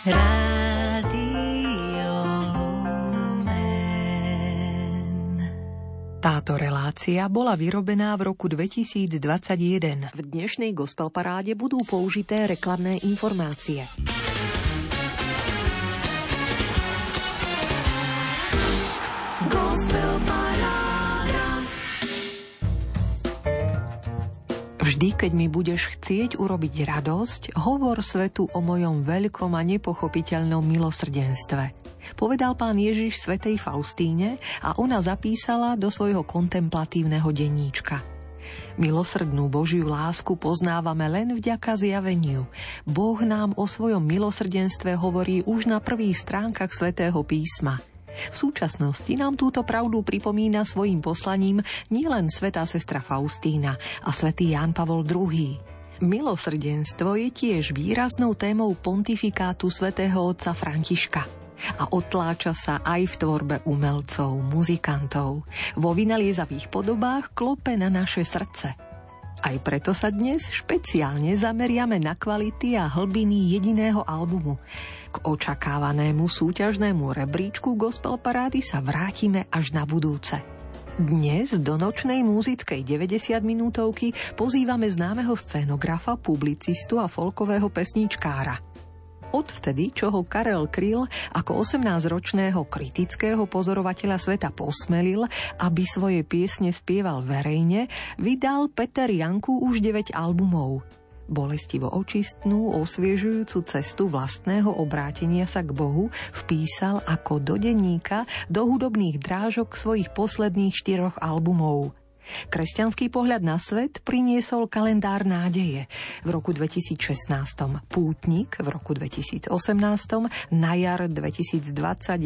Táto relácia bola vyrobená v roku 2021. V dnešnej gospel paráde budú použité reklamné informácie. Vždy, keď mi budeš chcieť urobiť radosť, hovor svetu o mojom veľkom a nepochopiteľnom milosrdenstve. Povedal pán Ježiš svetej Faustíne a ona zapísala do svojho kontemplatívneho denníčka. Milosrdnú Božiu lásku poznávame len vďaka zjaveniu. Boh nám o svojom milosrdenstve hovorí už na prvých stránkach svätého písma – v súčasnosti nám túto pravdu pripomína svojim poslaním nielen svetá sestra Faustína a svätý Ján Pavol II. Milosrdenstvo je tiež výraznou témou pontifikátu svätého otca Františka a otláča sa aj v tvorbe umelcov, muzikantov. Vo vynaliezavých podobách klope na naše srdce – aj preto sa dnes špeciálne zameriame na kvality a hlbiny jediného albumu. K očakávanému súťažnému rebríčku gospel parády sa vrátime až na budúce. Dnes do nočnej múzickej 90 minútovky pozývame známeho scénografa, publicistu a folkového pesničkára – odvtedy, čo ho Karel Kryl ako 18-ročného kritického pozorovateľa sveta posmelil, aby svoje piesne spieval verejne, vydal Peter Janku už 9 albumov. Bolestivo očistnú, osviežujúcu cestu vlastného obrátenia sa k Bohu vpísal ako do denníka do hudobných drážok svojich posledných štyroch albumov – Kresťanský pohľad na svet priniesol kalendár nádeje v roku 2016, Pútnik v roku 2018, na jar 2020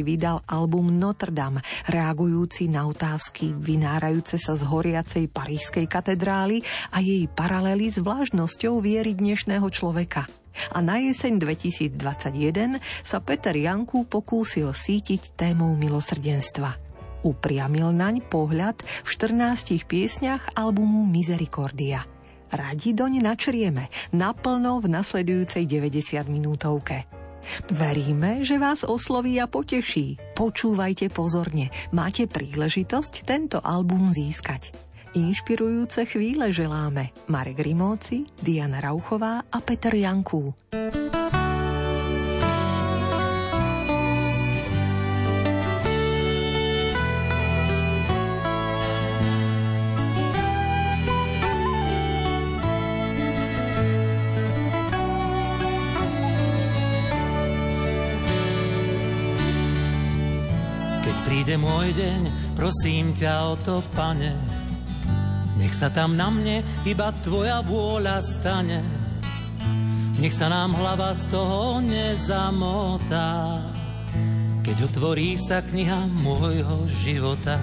vydal album Notre Dame, reagujúci na otázky vynárajúce sa z horiacej parížskej katedrály a jej paralely s vlážnosťou viery dnešného človeka. A na jeseň 2021 sa Peter Janku pokúsil sítiť témou milosrdenstva – upriamil naň pohľad v 14 piesňach albumu Misericordia. Radi doň načrieme, naplno v nasledujúcej 90 minútovke. Veríme, že vás osloví a poteší. Počúvajte pozorne, máte príležitosť tento album získať. Inšpirujúce chvíle želáme Marek Rimóci, Diana Rauchová a Peter Jankú. Príde môj deň, prosím ťa o to, pane. Nech sa tam na mne iba tvoja vôľa stane. Nech sa nám hlava z toho nezamotá, keď otvorí sa kniha môjho života.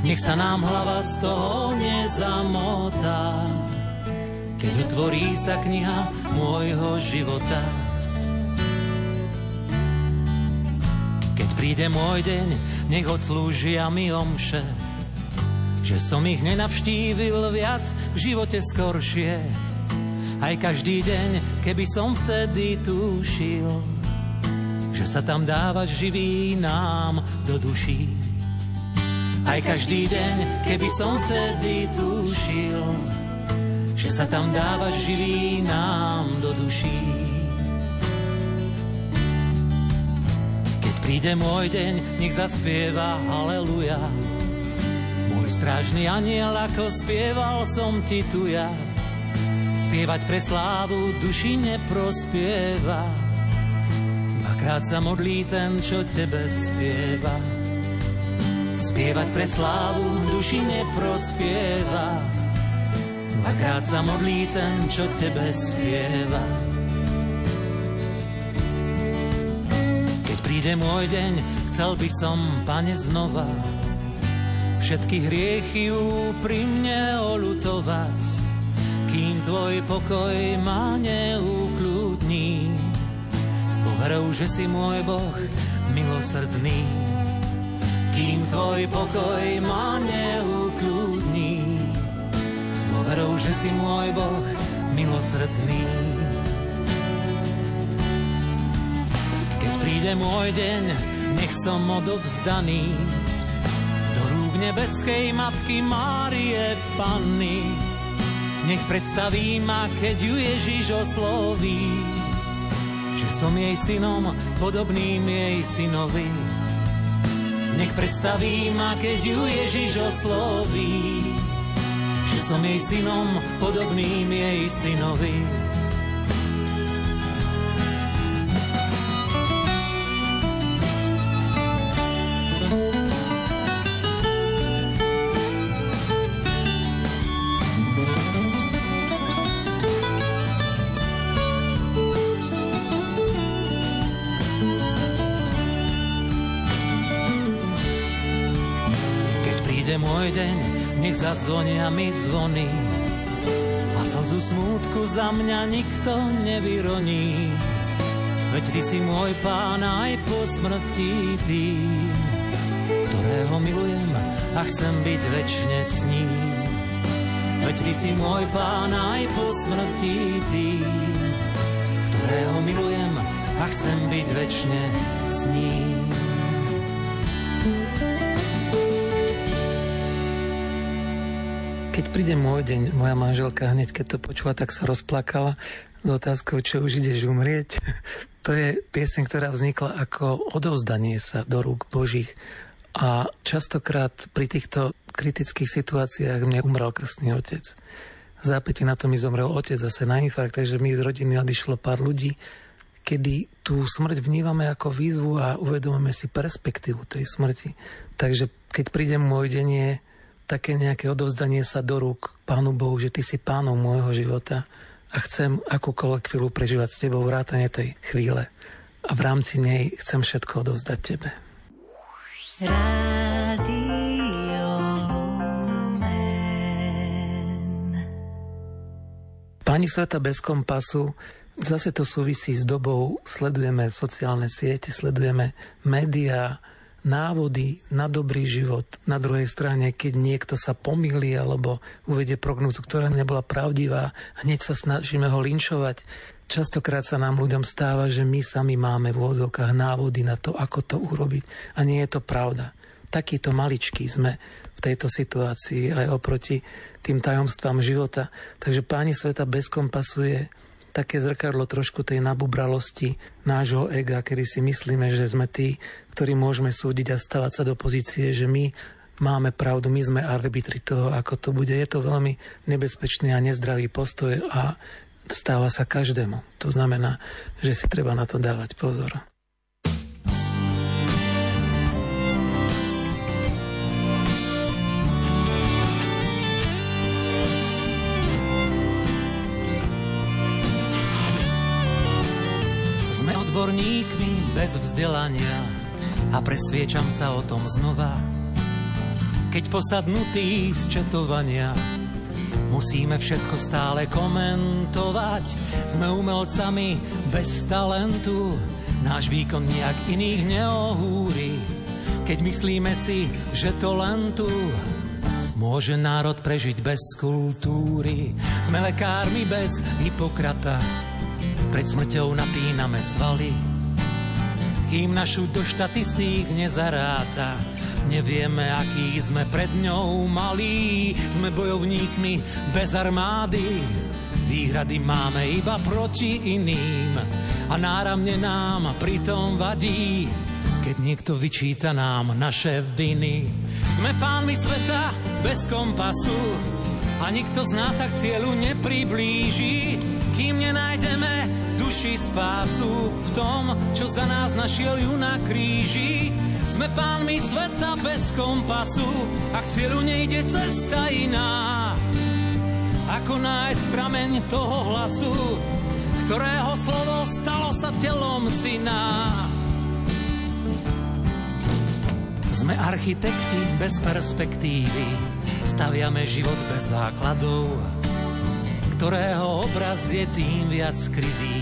Nech sa nám hlava z toho nezamotá, keď otvorí sa kniha môjho života. Príde môj deň, nech odslúžia mi omše, že som ich nenavštívil viac v živote skoršie. Aj každý deň, keby som vtedy tušil, že sa tam dáva živý nám do duší. Aj každý deň, keby som vtedy tušil, že sa tam dáva živý nám do duší. Príde môj deň, nech zaspieva haleluja. Môj strážny aniel, ako spieval som ti tu ja. Spievať pre slávu duši neprospieva. Dvakrát sa modlí ten, čo tebe spieva. Spievať pre slávu duši neprospieva. Dvakrát sa modlí ten, čo tebe spieva. Príde môj deň, chcel by som, pane, znova všetky hriechy pri mne olutovať, kým tvoj pokoj ma neukľudní. S dôverou, že si môj Boh milosrdný, kým tvoj pokoj ma neukľudní. S dôverou, že si môj Boh milosrdný. Príde môj deň, nech som odovzdaný do rúk nebeskej Matky Márie Panny. Nech predstaví ma, keď ju Ježiš osloví, že som jej synom, podobným jej synovi. Nech predstaví ma, keď ju Ježiš osloví, že som jej synom, podobným jej synovi. Zazvonia mi zvony a slzu smútku za mňa nikto nevyroní. Veď ty si môj pán aj po smrti tým, ktorého milujem a chcem byť väčšine s ním. Veď ty si môj pán aj po smrti tým, ktorého milujem a chcem byť väčšine s ním. Keď príde môj deň, moja manželka hneď keď to počula, tak sa rozplakala s otázkou, čo už ideš umrieť. To je pieseň, ktorá vznikla ako odovzdanie sa do rúk Božích. A častokrát pri týchto kritických situáciách mne umrel krstný otec. Zápäti na to mi zomrel otec zase na infarkt, takže mi z rodiny odišlo pár ľudí, kedy tú smrť vnímame ako výzvu a uvedomujeme si perspektívu tej smrti. Takže keď príde môj deň, je také nejaké odovzdanie sa do rúk Pánu Bohu, že Ty si pánom môjho života a chcem akúkoľvek chvíľu prežívať s Tebou vrátane tej chvíle. A v rámci nej chcem všetko odovzdať Tebe. Pani Sveta bez kompasu Zase to súvisí s dobou, sledujeme sociálne siete, sledujeme médiá, návody na dobrý život. Na druhej strane, keď niekto sa pomýli alebo uvedie prognózu, ktorá nebola pravdivá, hneď sa snažíme ho linčovať. Častokrát sa nám ľuďom stáva, že my sami máme v úvodzovkách návody na to, ako to urobiť. A nie je to pravda. Takýto maličký sme v tejto situácii aj oproti tým tajomstvám života. Takže páni sveta bez kompasu je také zrkadlo trošku tej nabubralosti nášho ega, kedy si myslíme, že sme tí, ktorí môžeme súdiť a stavať sa do pozície, že my máme pravdu, my sme arbitri toho, ako to bude. Je to veľmi nebezpečný a nezdravý postoj a stáva sa každému. To znamená, že si treba na to dávať pozor. Odborníkmi bez vzdelania a presviečam sa o tom znova. Keď posadnutý z četovania musíme všetko stále komentovať, sme umelcami bez talentu, náš výkon nejak iných neohúri. Keď myslíme si, že to len tu môže národ prežiť bez kultúry. Sme lekármi bez Hipokrata, pred smrťou napíname svaly, kým našu do štatistík nezaráta. Nevieme, aký sme pred ňou malí, sme bojovníkmi bez armády. Výhrady máme iba proti iným a náramne nám pritom vadí, keď niekto vyčíta nám naše viny. Sme pánmi sveta bez kompasu a nikto z nás sa k cieľu nepriblíži, kým nenájdeme duši spásu v tom, čo za nás našiel ju na kríži. Sme pánmi sveta bez kompasu a k cieľu nejde cesta iná. Ako nájsť prameň toho hlasu, ktorého slovo stalo sa telom syna. Sme architekti bez perspektívy, staviame život bez základov, ktorého obraz je tým viac skrytý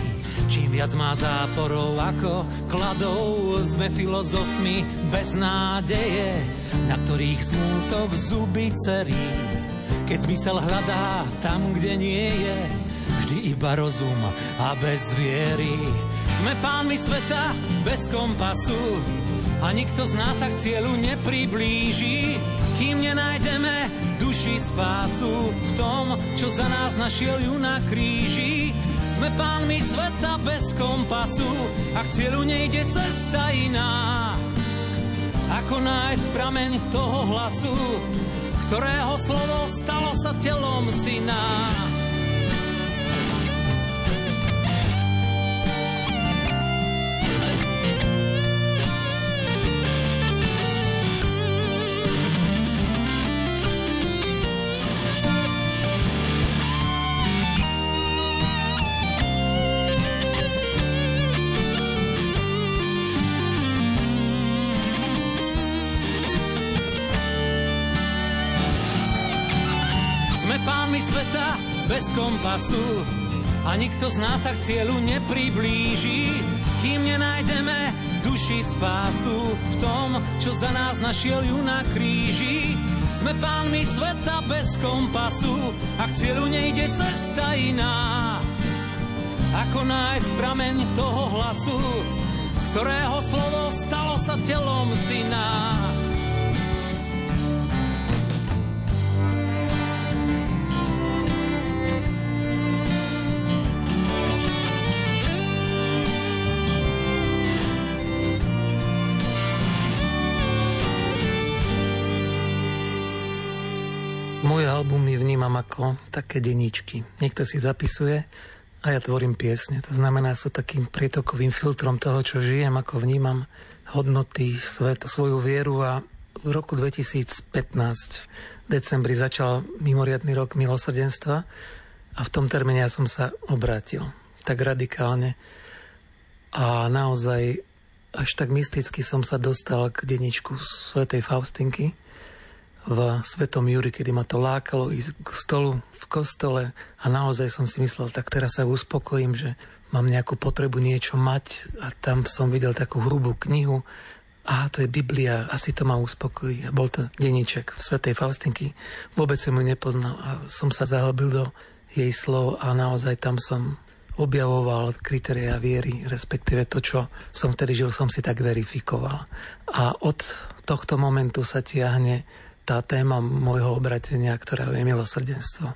Čím viac má záporov ako kladov, sme filozofmi bez nádeje, na ktorých smútok zuby cerí. Keď zmysel hľadá tam, kde nie je, vždy iba rozum a bez viery. Sme pánmi sveta bez kompasu a nikto z nás sa k cieľu nepriblíži, kým nenájdeme duši spásu v tom, čo za nás našiel ju na kríži. Sme pánmi sveta bez kompasu a k cieľu nejde cesta iná. Ako nájsť prameň toho hlasu, ktorého slovo stalo sa telom syna. Bez kompasu a nikto z nás sa k cieľu nepriblíži, kým nenájdeme duši spásu v tom, čo za nás našiel ju na kríži. Sme pánmi sveta bez kompasu a k cieľu nejde cesta iná. Ako nájsť prameň toho hlasu, ktorého slovo stalo sa telom syna. Albumy vnímam ako také deničky. Niekto si zapisuje a ja tvorím piesne. To znamená, sú takým prietokovým filtrom toho, čo žijem, ako vnímam hodnoty, svet, svoju vieru a v roku 2015 v decembri začal mimoriadný rok milosrdenstva a v tom termíne ja som sa obrátil tak radikálne a naozaj až tak mysticky som sa dostal k deničku svätej Faustinky, v Svetom Juri, kedy ma to lákalo ísť k stolu v kostole a naozaj som si myslel, tak teraz sa uspokojím, že mám nejakú potrebu niečo mať a tam som videl takú hrubú knihu a to je Biblia, asi to ma uspokojí. A bol to denníček v Svetej Faustinky. Vôbec som ju nepoznal a som sa zahlbil do jej slov a naozaj tam som objavoval kritéria viery, respektíve to, čo som vtedy žil, som si tak verifikoval. A od tohto momentu sa tiahne tá téma môjho obratenia, ktorá je milosrdenstvo.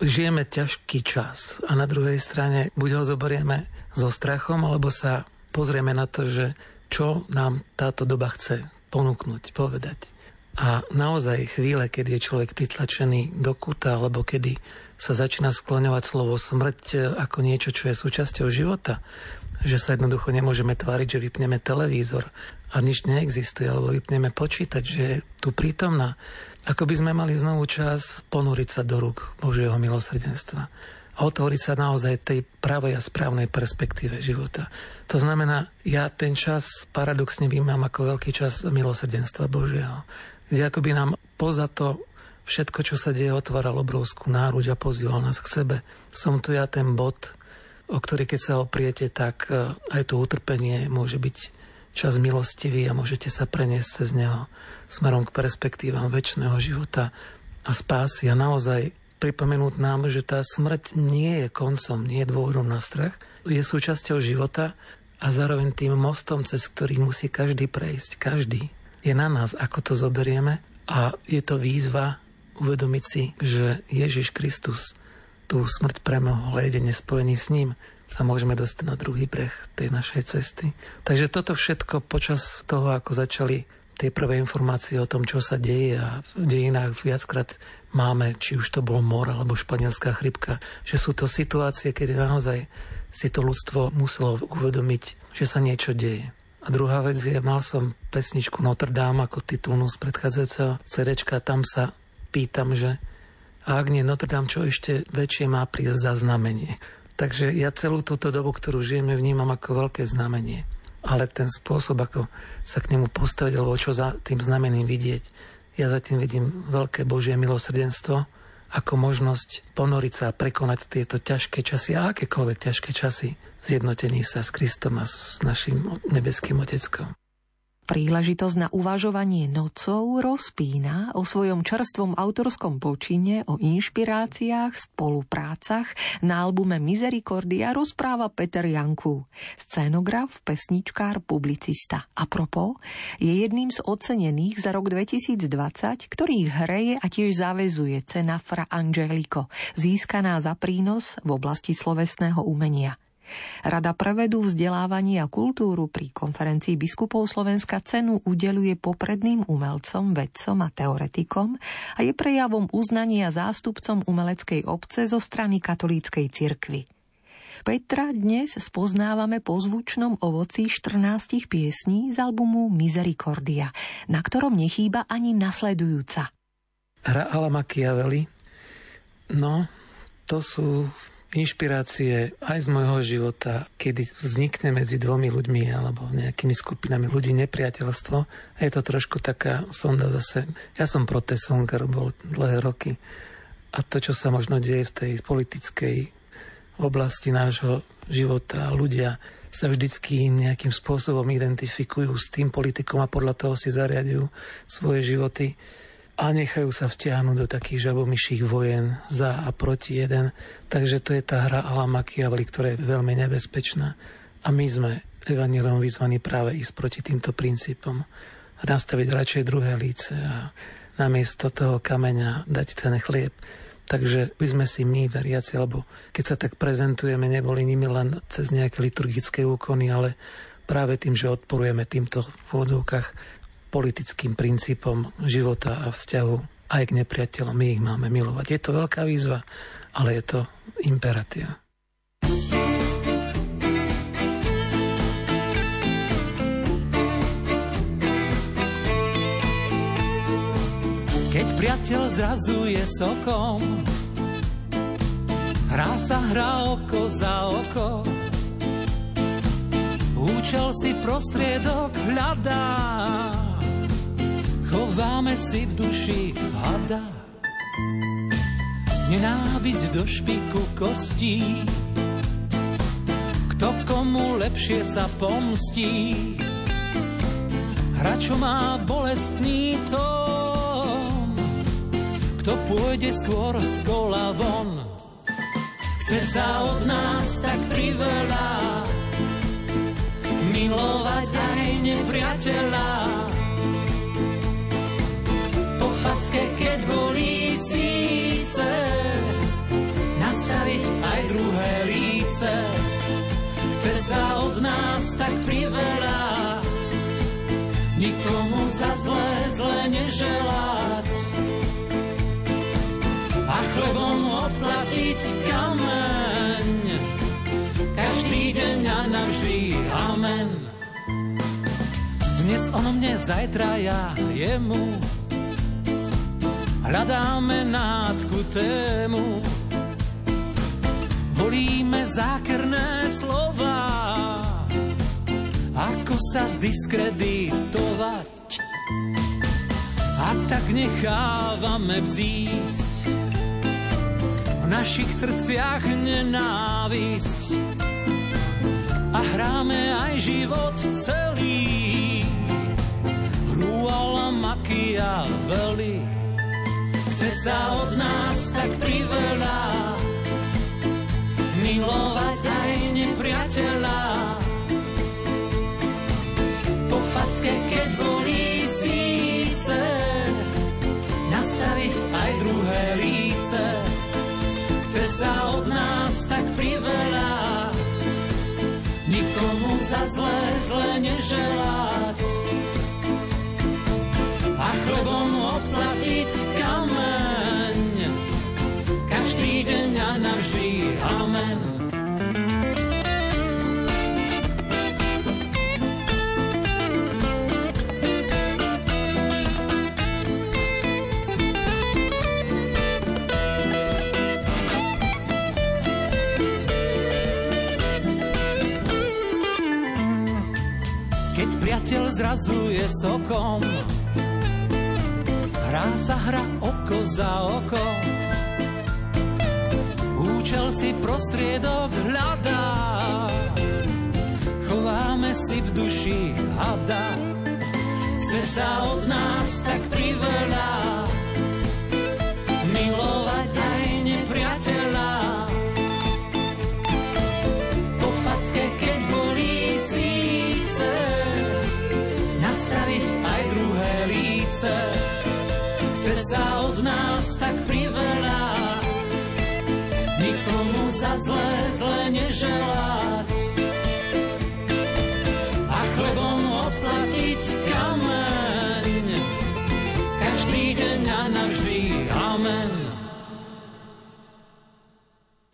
Žijeme ťažký čas a na druhej strane buď ho zoberieme so strachom, alebo sa pozrieme na to, že čo nám táto doba chce ponúknuť, povedať. A naozaj chvíle, kedy je človek pritlačený do kúta, alebo kedy sa začína skloňovať slovo smrť ako niečo, čo je súčasťou života, že sa jednoducho nemôžeme tváriť, že vypneme televízor a nič neexistuje, alebo vypneme počítať, že je tu prítomná. Ako by sme mali znovu čas ponúriť sa do rúk Božieho milosrdenstva a otvoriť sa naozaj tej pravej a správnej perspektíve života. To znamená, ja ten čas paradoxne vnímam ako veľký čas milosrdenstva Božieho, kde akoby nám poza to všetko, čo sa deje, otváral obrovskú náruč a pozýval nás k sebe. Som tu ja ten bod, o ktorý keď sa opriete, tak eh, aj to utrpenie môže byť čas milostivý a môžete sa preniesť cez neho smerom k perspektívam väčšného života a spásy a naozaj pripomenúť nám, že tá smrť nie je koncom, nie je dôvodom na strach, je súčasťou života a zároveň tým mostom, cez ktorý musí každý prejsť. Každý. Je na nás, ako to zoberieme a je to výzva uvedomiť si, že Ježiš Kristus tú smrť premohol a jedine spojený s ním sa môžeme dostať na druhý breh tej našej cesty. Takže toto všetko počas toho, ako začali tie prvé informácie o tom, čo sa deje a v dejinách viackrát máme, či už to bol mor alebo španielská chrypka, že sú to situácie, kedy naozaj si to ľudstvo muselo uvedomiť, že sa niečo deje. A druhá vec je, mal som pesničku Notre Dame ako titulnú z predchádzajúceho CD, tam sa pýtam, že a ak nie Notre Dame, čo ešte väčšie má prísť za znamenie. Takže ja celú túto dobu, ktorú žijeme, vnímam ako veľké znamenie. Ale ten spôsob, ako sa k nemu postaviť, alebo čo za tým znamením vidieť, ja za tým vidím veľké Božie milosrdenstvo, ako možnosť ponoriť sa a prekonať tieto ťažké časy a akékoľvek ťažké časy zjednotení sa s Kristom a s našim nebeským Oteckom. Príležitosť na uvažovanie nocou rozpína o svojom čerstvom autorskom počine, o inšpiráciách, spoluprácach na albume Misericordia rozpráva Peter Janku, scénograf, pesničkár, publicista. A propos, je jedným z ocenených za rok 2020, ktorých hreje a tiež zavezuje cena Fra Angelico, získaná za prínos v oblasti slovesného umenia. Rada prevedu vzdelávanie a kultúru pri konferencii biskupov Slovenska cenu udeluje popredným umelcom, vedcom a teoretikom a je prejavom uznania zástupcom umeleckej obce zo strany katolíckej cirkvy. Petra dnes spoznávame po zvučnom ovoci 14 piesní z albumu Misericordia, na ktorom nechýba ani nasledujúca. Hra Ala Machiavelli, no, to sú inšpirácie aj z môjho života, kedy vznikne medzi dvomi ľuďmi alebo nejakými skupinami ľudí nepriateľstvo. A je to trošku taká sonda zase. Ja som protesonker, bol dlhé roky. A to, čo sa možno deje v tej politickej oblasti nášho života, ľudia sa vždycky nejakým spôsobom identifikujú s tým politikom a podľa toho si zariadujú svoje životy a nechajú sa vtiahnuť do takých žabomyších vojen za a proti jeden. Takže to je tá hra Ala Machiavelli, ktorá je veľmi nebezpečná. A my sme evanilom vyzvaní práve ísť proti týmto princípom. Nastaviť radšej druhé líce a namiesto toho kameňa dať ten chlieb. Takže by sme si my, veriaci, alebo keď sa tak prezentujeme, neboli nimi len cez nejaké liturgické úkony, ale práve tým, že odporujeme týmto v politickým princípom života a vzťahu aj k nepriateľom. My ich máme milovať. Je to veľká výzva, ale je to imperatív. Keď priateľ zrazuje sokom, hrá sa hra oko za oko, účel si prostriedok hľadá chováme si v duši hada. Nenávisť do špiku kostí, kto komu lepšie sa pomstí. Hra, čo má bolestný tón, kto pôjde skôr z kola von. Chce sa od nás tak priveľa, milovať aj nepriateľa facke, keď bolí síce, nastaviť aj druhé líce. Chce sa od nás tak priveľa, nikomu za zlé, zle neželať. A chlebom odplatiť kameň, každý deň a navždy amen. Dnes on mne, zajtra ja jemu, hľadáme nádku tému. Volíme zákerné slova, ako sa zdiskreditovať. A tak nechávame vzísť v našich srdciach nenávisť. A hráme aj život celý, hrúala makia veľmi chce sa od nás tak priveľa milovať aj nepriateľa. Po facke, keď bolí síce, nastaviť aj druhé líce. Chce sa od nás tak priveľa, nikomu za zlé, zle neželať a chlebom odplatiť kameň. Každý deň a navždy amen. Priateľ zrazuje sokom, Hrá sa hra oko za oko, účel si prostriedok hľadá. Chováme si v duši hada, chce sa od nás tak priveľa za zlé, zlé neželať. A chlebom odplatiť kameň, každý deň a navždy. Amen.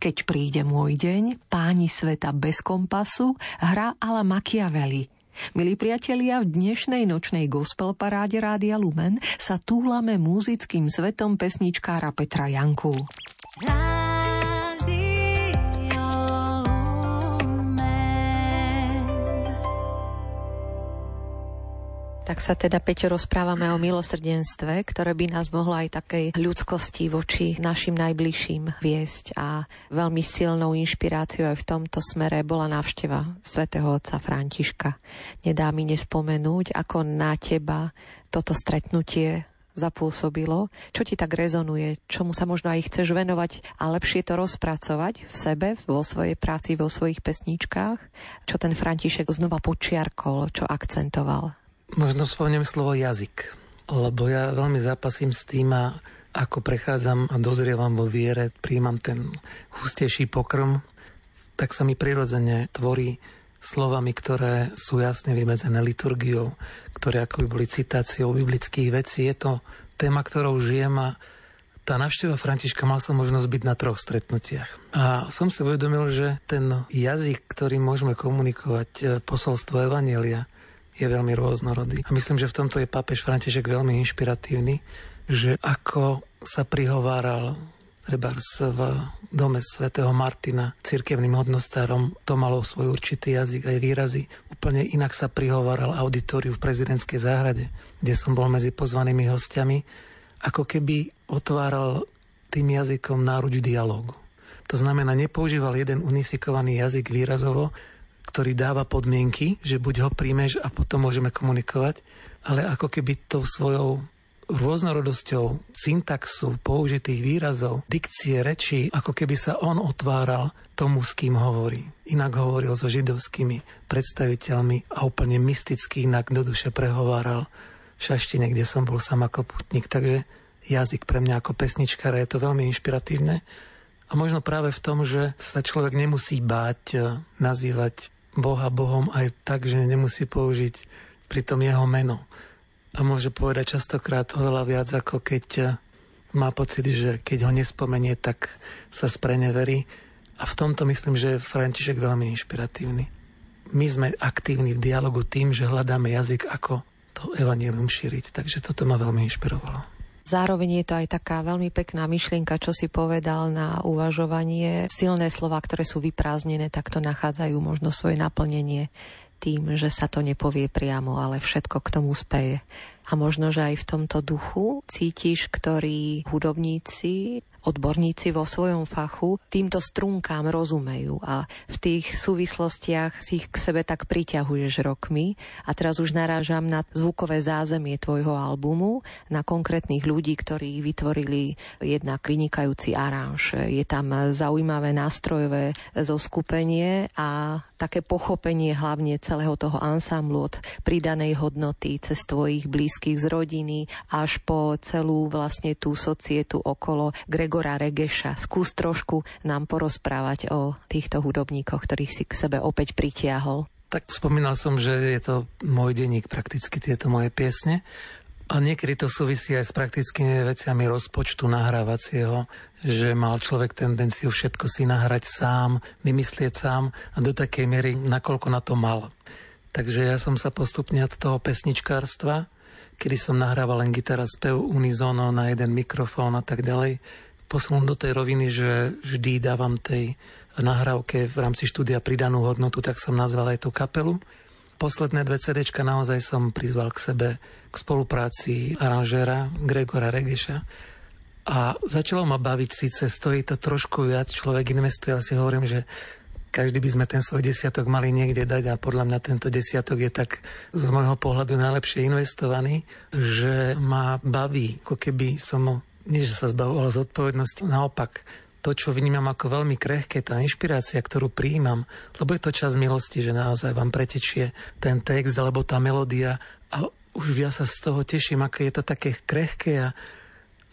Keď príde môj deň, páni sveta bez kompasu, hra ala Machiavelli – Milí priatelia, v dnešnej nočnej gospel paráde Rádia Lumen sa túlame muzickým svetom pesničkára Petra Janku. Tak sa teda, Peťo, rozprávame o milosrdenstve, ktoré by nás mohlo aj takej ľudskosti voči našim najbližším viesť. A veľmi silnou inšpiráciou aj v tomto smere bola návšteva svätého otca Františka. Nedá mi nespomenúť, ako na teba toto stretnutie zapôsobilo, čo ti tak rezonuje, čomu sa možno aj chceš venovať a lepšie to rozpracovať v sebe, vo svojej práci, vo svojich pesničkách, čo ten František znova počiarkol, čo akcentoval. Možno spomeniem slovo jazyk, lebo ja veľmi zápasím s tým a ako prechádzam a dozrievam vo viere, príjmam ten hustejší pokrm, tak sa mi prirodzene tvorí slovami, ktoré sú jasne vymedzené liturgiou, ktoré ako by boli citáciou biblických vecí. Je to téma, ktorou žijem a tá návšteva Františka mal som možnosť byť na troch stretnutiach. A som si uvedomil, že ten jazyk, ktorým môžeme komunikovať eh, posolstvo Evanielia, je veľmi rôznorodý. A myslím, že v tomto je pápež František veľmi inšpiratívny, že ako sa prihováral Rebars v dome svätého Martina cirkevným hodnostárom, to malo svoj určitý jazyk aj výrazy. Úplne inak sa prihováral auditoriu v prezidentskej záhrade, kde som bol medzi pozvanými hostiami, ako keby otváral tým jazykom náruč dialogu. To znamená, nepoužíval jeden unifikovaný jazyk výrazovo, ktorý dáva podmienky, že buď ho príjmeš a potom môžeme komunikovať, ale ako keby tou svojou rôznorodosťou syntaxu, použitých výrazov, dikcie, reči, ako keby sa on otváral tomu, s kým hovorí. Inak hovoril so židovskými predstaviteľmi a úplne mysticky inak do duše prehováral v šaštine, kde som bol sám ako putník. Takže jazyk pre mňa ako pesničkára je to veľmi inšpiratívne. A možno práve v tom, že sa človek nemusí báť eh, nazývať Boha Bohom aj tak, že nemusí použiť pritom jeho meno. A môže povedať častokrát oveľa viac, ako keď eh, má pocit, že keď ho nespomenie, tak sa spreneverí. A v tomto myslím, že je František veľmi inšpiratívny. My sme aktívni v dialogu tým, že hľadáme jazyk, ako to evanílium šíriť. Takže toto ma veľmi inšpirovalo. Zároveň je to aj taká veľmi pekná myšlienka, čo si povedal na uvažovanie. Silné slova, ktoré sú vyprázdnené, takto nachádzajú možno svoje naplnenie tým, že sa to nepovie priamo, ale všetko k tomu speje. A možno, že aj v tomto duchu cítiš, ktorí hudobníci odborníci vo svojom fachu týmto strunkám rozumejú a v tých súvislostiach si ich k sebe tak priťahuješ rokmi. A teraz už narážam na zvukové zázemie tvojho albumu, na konkrétnych ľudí, ktorí vytvorili jednak vynikajúci aranž. Je tam zaujímavé nástrojové zoskupenie a také pochopenie hlavne celého toho ansamblu od pridanej hodnoty cez tvojich blízkych z rodiny až po celú vlastne tú societu okolo Greg Igora Regeša. Skús trošku nám porozprávať o týchto hudobníkoch, ktorých si k sebe opäť pritiahol. Tak spomínal som, že je to môj denník, prakticky tieto moje piesne. A niekedy to súvisí aj s praktickými veciami rozpočtu nahrávacieho, že mal človek tendenciu všetko si nahrať sám, vymyslieť sám a do takej miery, nakoľko na to mal. Takže ja som sa postupne od toho pesničkárstva, kedy som nahrával len gitara, spev, unizóno na jeden mikrofón a tak ďalej, posunul do tej roviny, že vždy dávam tej nahrávke v rámci štúdia pridanú hodnotu, tak som nazval aj tú kapelu. Posledné dve CD naozaj som prizval k sebe k spolupráci aranžéra Gregora Regeša. A začalo ma baviť, síce stojí to trošku viac, človek investuje, ale si hovorím, že každý by sme ten svoj desiatok mali niekde dať a podľa mňa tento desiatok je tak z môjho pohľadu najlepšie investovaný, že ma baví, ako keby som nie, že sa zbavoval zodpovednosti, naopak to, čo vnímam ako veľmi krehké, tá inšpirácia, ktorú prijímam, lebo je to čas milosti, že naozaj vám pretečie ten text alebo tá melódia a už ja sa z toho teším, aké je to také krehké a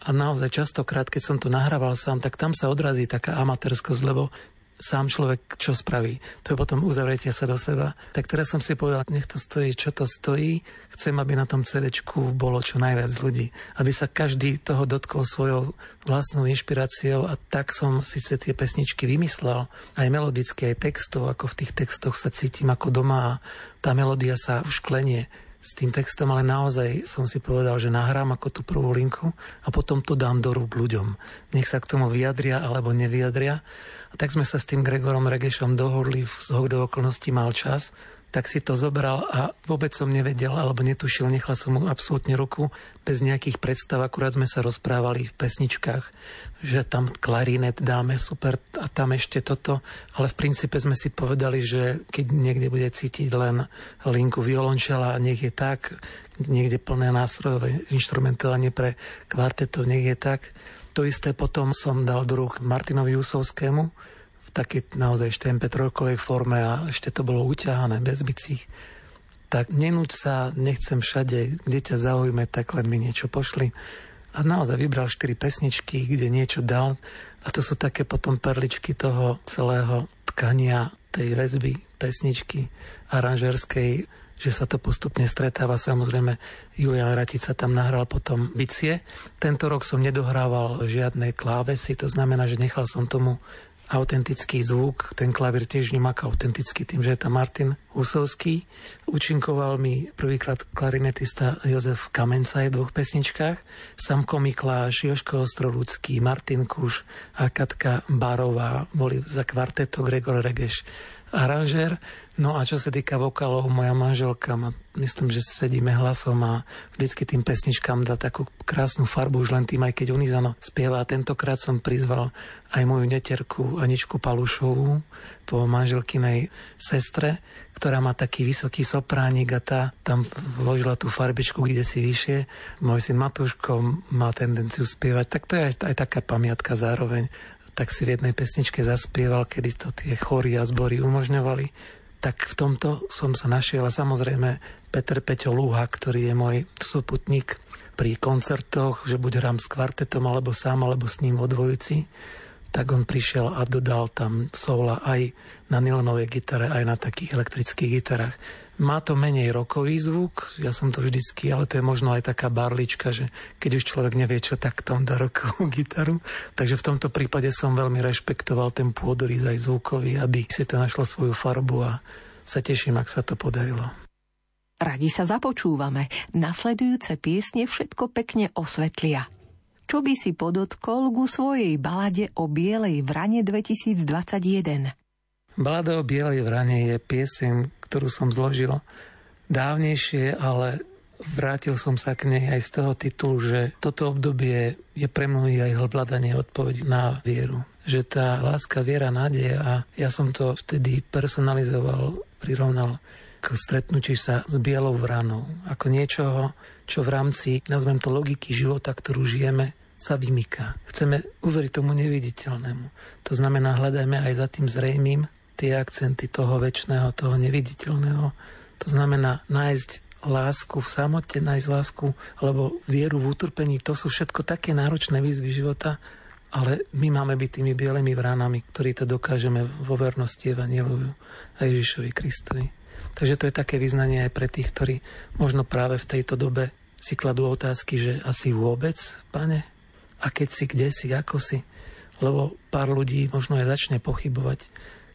a naozaj častokrát, keď som to nahrával sám, tak tam sa odrazí taká amatérskosť, lebo sám človek čo spraví. To je potom uzavretie sa do seba. Tak teraz som si povedal, nech to stojí, čo to stojí. Chcem, aby na tom CD bolo čo najviac ľudí. Aby sa každý toho dotkol svojou vlastnou inšpiráciou a tak som síce tie pesničky vymyslel, aj melodické, aj textov, ako v tých textoch sa cítim ako doma a tá melódia sa už klenie s tým textom, ale naozaj som si povedal, že nahrám ako tú prvú linku a potom to dám do rúk ľuďom. Nech sa k tomu vyjadria alebo nevyjadria. A tak sme sa s tým Gregorom Regešom dohodli, z do okolností mal čas tak si to zobral a vôbec som nevedel alebo netušil, nechal som mu absolútne ruku bez nejakých predstav, akurát sme sa rozprávali v pesničkách, že tam klarinet dáme super a tam ešte toto, ale v princípe sme si povedali, že keď niekde bude cítiť len linku violončela, nech je tak, niekde plné nástrojové inštrumentovanie pre kvarteto, nech je tak. To isté potom som dal do rúk Martinovi Jusovskému, takej naozaj štempetrojkovej forme a ešte to bolo uťahané bez bicích. Tak nenúď sa, nechcem všade, kde ťa zaujme, tak len mi niečo pošli. A naozaj vybral štyri pesničky, kde niečo dal a to sú také potom perličky toho celého tkania tej väzby, pesničky aranžerskej, že sa to postupne stretáva. Samozrejme, Julian Ratica tam nahral potom bicie. Tento rok som nedohrával žiadne klávesy, to znamená, že nechal som tomu autentický zvuk. Ten klavír tiež nemáka autentický tým, že je tam Martin Husovský. Učinkoval mi prvýkrát klarinetista Jozef Kamenca v dvoch pesničkách. Samko Mikláš, Joško Ostrovúcky, Martin Kuš a Katka Barová boli za kvarteto Gregor Regeš aranžér. No a čo sa týka vokálov, moja manželka ma, myslím, že sedíme hlasom a vždycky tým pesničkám dá takú krásnu farbu, už len tým, aj keď Unizano spieva. A tentokrát som prizval aj moju neterku Aničku Palušovú, po manželkinej sestre, ktorá má taký vysoký sopránik a tá tam vložila tú farbičku kde si vyššie. Môj syn Matúško má tendenciu spievať, tak to je aj, aj taká pamiatka zároveň tak si v jednej pesničke zaspieval, kedy to tie chory a zbory umožňovali. Tak v tomto som sa našiel a samozrejme Peter Peťo Lúha, ktorý je môj súputník pri koncertoch, že buď hrám s kvartetom, alebo sám, alebo s ním vo dvojici, tak on prišiel a dodal tam soula aj na nylonovej gitare, aj na takých elektrických gitarách. Má to menej rokový zvuk, ja som to vždycky, ale to je možno aj taká barlička, že keď už človek nevie čo, tak tam dá rokovú gitaru. Takže v tomto prípade som veľmi rešpektoval ten pôdorys aj zvukový, aby si to našlo svoju farbu a sa teším, ak sa to podarilo. Radi sa započúvame. Nasledujúce piesne všetko pekne osvetlia. Čo by si podotkol ku svojej balade o Bielej vrane 2021? Balada o Bielej vrane je pieseň, ktorú som zložil dávnejšie, ale vrátil som sa k nej aj z toho titulu, že toto obdobie je pre mnohých aj hľadanie odpoveď na vieru. Že tá láska, viera, nádej a ja som to vtedy personalizoval, prirovnal k stretnutiu sa s bielou vranou. Ako niečoho, čo v rámci, nazvem to logiky života, ktorú žijeme, sa vymyká. Chceme uveriť tomu neviditeľnému. To znamená, hľadajme aj za tým zrejmým, tie akcenty toho väčšného, toho neviditeľného. To znamená nájsť lásku v samote, nájsť lásku alebo vieru v utrpení. To sú všetko také náročné výzvy života, ale my máme byť tými bielými vránami, ktorí to dokážeme vo vernosti Evanieluju a Ježišovi Kristovi. Takže to je také vyznanie aj pre tých, ktorí možno práve v tejto dobe si kladú otázky, že asi vôbec, pane? A keď si, kde si, ako si? Lebo pár ľudí možno aj začne pochybovať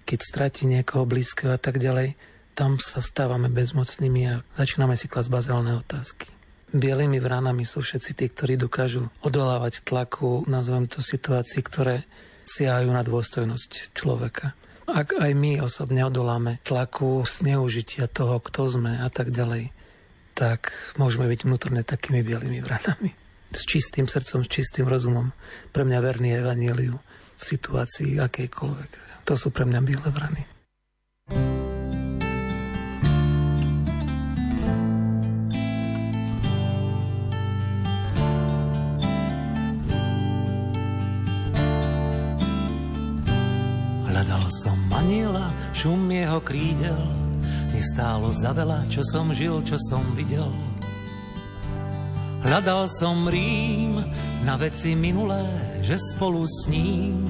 keď stratí niekoho blízkeho a tak ďalej, tam sa stávame bezmocnými a začíname si klasť bazálne otázky. Bielými vránami sú všetci tí, ktorí dokážu odolávať tlaku, nazvem to situácií, ktoré siahajú na dôstojnosť človeka. Ak aj my osobne odoláme tlaku zneužitia toho, kto sme a tak ďalej, tak môžeme byť vnútorne takými bielými vranami. S čistým srdcom, s čistým rozumom. Pre mňa verný evaníliu v situácii akejkoľvek. To sú pre mňa biele vrany. Hľadal som Manila, šum jeho krídel, nestálo za veľa, čo som žil, čo som videl. Hľadal som Rím na veci minulé, že spolu s ním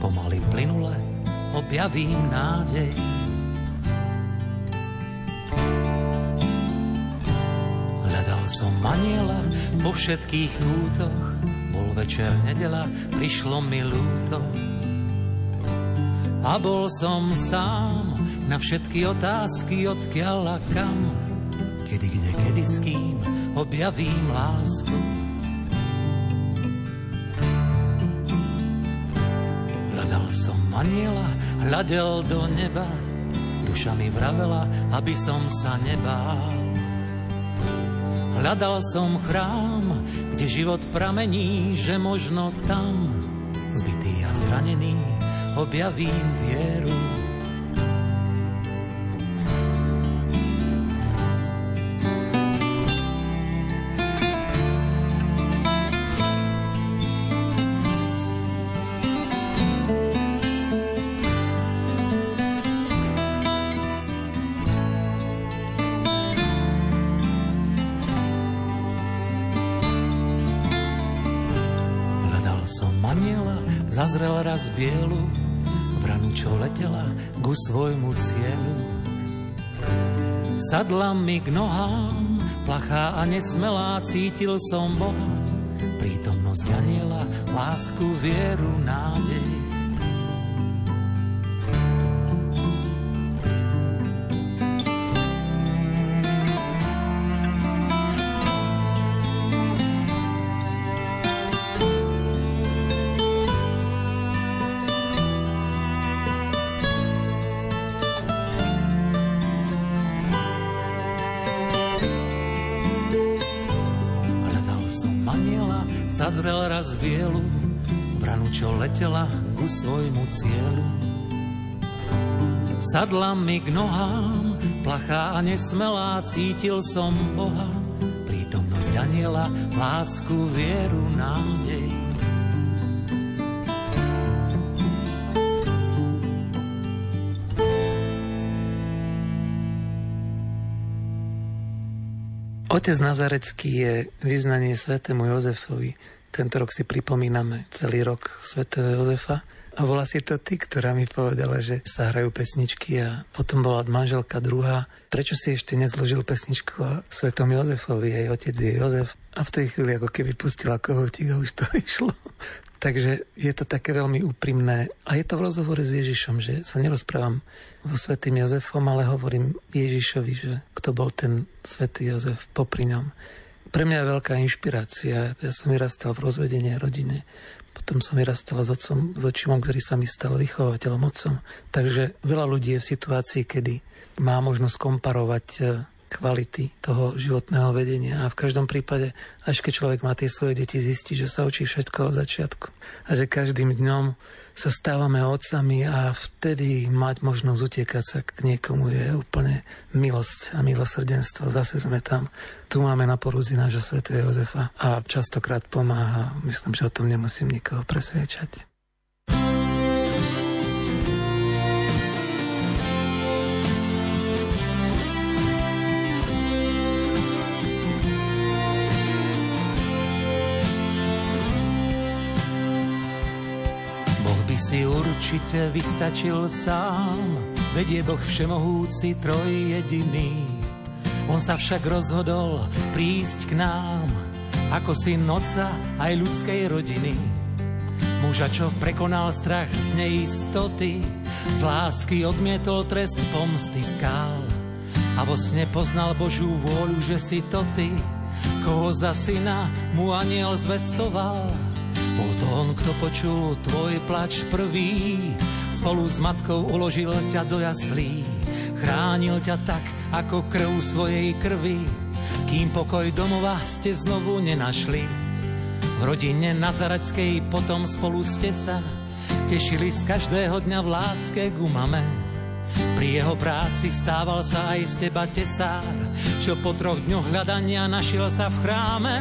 pomaly plynule objavím nádej. Hľadal som maniela po všetkých kútoch, bol večer nedela, prišlo mi ľúto. A bol som sám na všetky otázky, odkiaľ a kam, kedy, kde, kedy, s kým objavím lásku. Hľadal som aniela, hľadel do neba, duša mi vravela, aby som sa nebál. Hľadal som chrám, kde život pramení, že možno tam, zbytý a zranený, objavím vieru. Bielu, vranu, čo letela ku svojmu cieľu. Sadla mi k nohám, plachá a nesmelá, cítil som Boha, prítomnosť aniela, lásku, vieru, nádej. Svojmu cieľu. Sadla mi k nohám, plachá a nesmelá, cítil som Boha, prítomnosť aniela, lásku, vieru, nádej. Otec Nazarecký je vyznanie svetému Jozefovi. Tento rok si pripomíname celý rok svätého Jozefa. A bola si to ty, ktorá mi povedala, že sa hrajú pesničky a potom bola manželka druhá. Prečo si ešte nezložil pesničku o svetom Jozefovi? Jej otec je Jozef. A v tej chvíli ako keby pustila kohotík a už to išlo. Takže je to také veľmi úprimné. A je to v rozhovore s Ježišom, že sa nerozprávam so svetým Jozefom, ale hovorím Ježišovi, že kto bol ten svetý Jozef popri ňom pre mňa je veľká inšpirácia. Ja som vyrastal v rozvedení rodine. Potom som vyrastal s otcom, s očimom, ktorý sa mi stal vychovateľom, otcom. Takže veľa ľudí je v situácii, kedy má možnosť komparovať e, kvality toho životného vedenia. A v každom prípade, až keď človek má tie svoje deti, zistí, že sa učí všetko od začiatku. A že každým dňom sa stávame otcami a vtedy mať možnosť utiekať sa k niekomu je úplne milosť a milosrdenstvo. Zase sme tam. Tu máme na porúzi nášho svätého Jozefa a častokrát pomáha. Myslím, že o tom nemusím nikoho presviečať. Si určite vystačil sám, veď je Boh všemohúci trojjediný. On sa však rozhodol prísť k nám, ako si noca aj ľudskej rodiny. Muža, čo prekonal strach z neistoty, z lásky odmietol trest pomsty skál. A vo sne poznal Božú vôľu, že si to ty, koho za syna mu aniel zvestoval on, kto počul tvoj plač prvý, spolu s matkou uložil ťa do jaslí. Chránil ťa tak, ako krv svojej krvi, kým pokoj domova ste znovu nenašli. V rodine Nazareckej potom spolu ste sa tešili z každého dňa v láske k umame. Pri jeho práci stával sa aj z teba tesár, čo po troch dňoch hľadania našiel sa v chráme.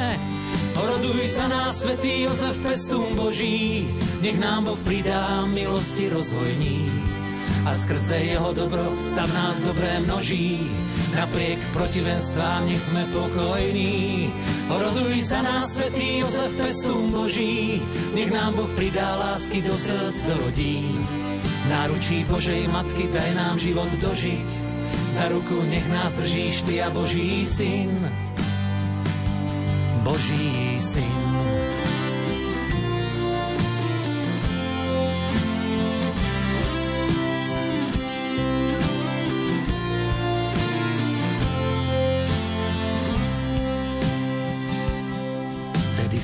Oroduj sa na svetý Jozef, pestún Boží, nech nám Boh pridá milosti rozhojní. a skrze jeho dobro sa v nás dobré množí. Napriek protivenstvám nech sme pokojní. Oroduj sa nás, svetý Jozef, pestún Boží, nech nám Boh pridá lásky do srdc, do rodín. Náručí Božej Matky daj nám život dožiť, za ruku nech nás držíš Ty a Boží Syn. Boží Syn.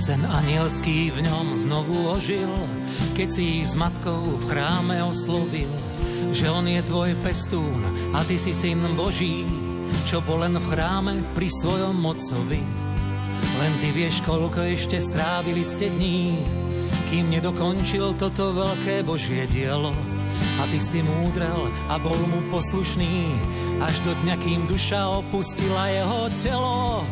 Sen anielský v ňom znovu ožil, keď si s matkou v chráme oslovil, že on je tvoj pestún a ty si syn Boží, čo bol len v chráme pri svojom mocovi. Len ty vieš, koľko ešte strávili ste dní, kým nedokončil toto veľké Božie dielo. A ty si múdrel a bol mu poslušný, až do dňa, kým duša opustila jeho telo.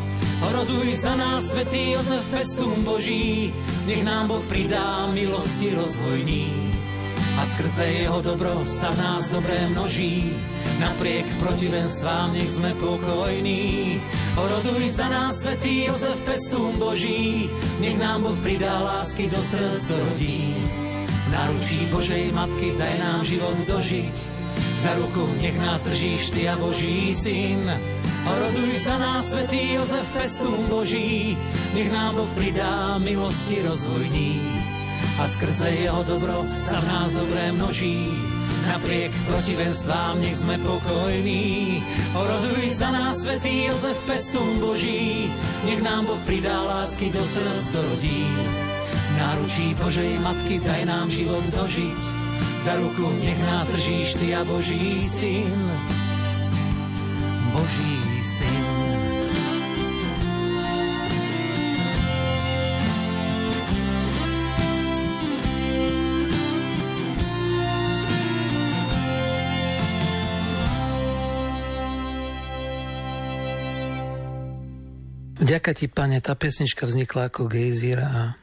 Oroduj za nás, svetý Jozef, pestún Boží, nech nám Boh pridá milosti rozvojní. A skrze jeho dobro sa v nás dobré množí, napriek protivenstvám nech sme pokojní. Oroduj za nás, svetý Jozef, pestún Boží, nech nám Boh pridá lásky do srdc rodí. Naručí Božej Matky daj nám život dožiť, za ruku nech nás držíš Ty a Boží Syn. Oroduj za nás, svetý Jozef, pestún Boží, nech nám Boh pridá milosti rozvojní. A skrze jeho dobro sa v nás dobré množí, napriek protivenstvám nech sme pokojní. Oroduj za nás, svetý Jozef, pestún Boží, nech nám Boh pridá lásky do srdc do rodín. Náručí Božej Matky daj nám život dožiť, za ruku nech nás držíš Ty a Boží Syn. Boží syn. Vďaka ti, pane, tá pesnička vznikla ako gejzír a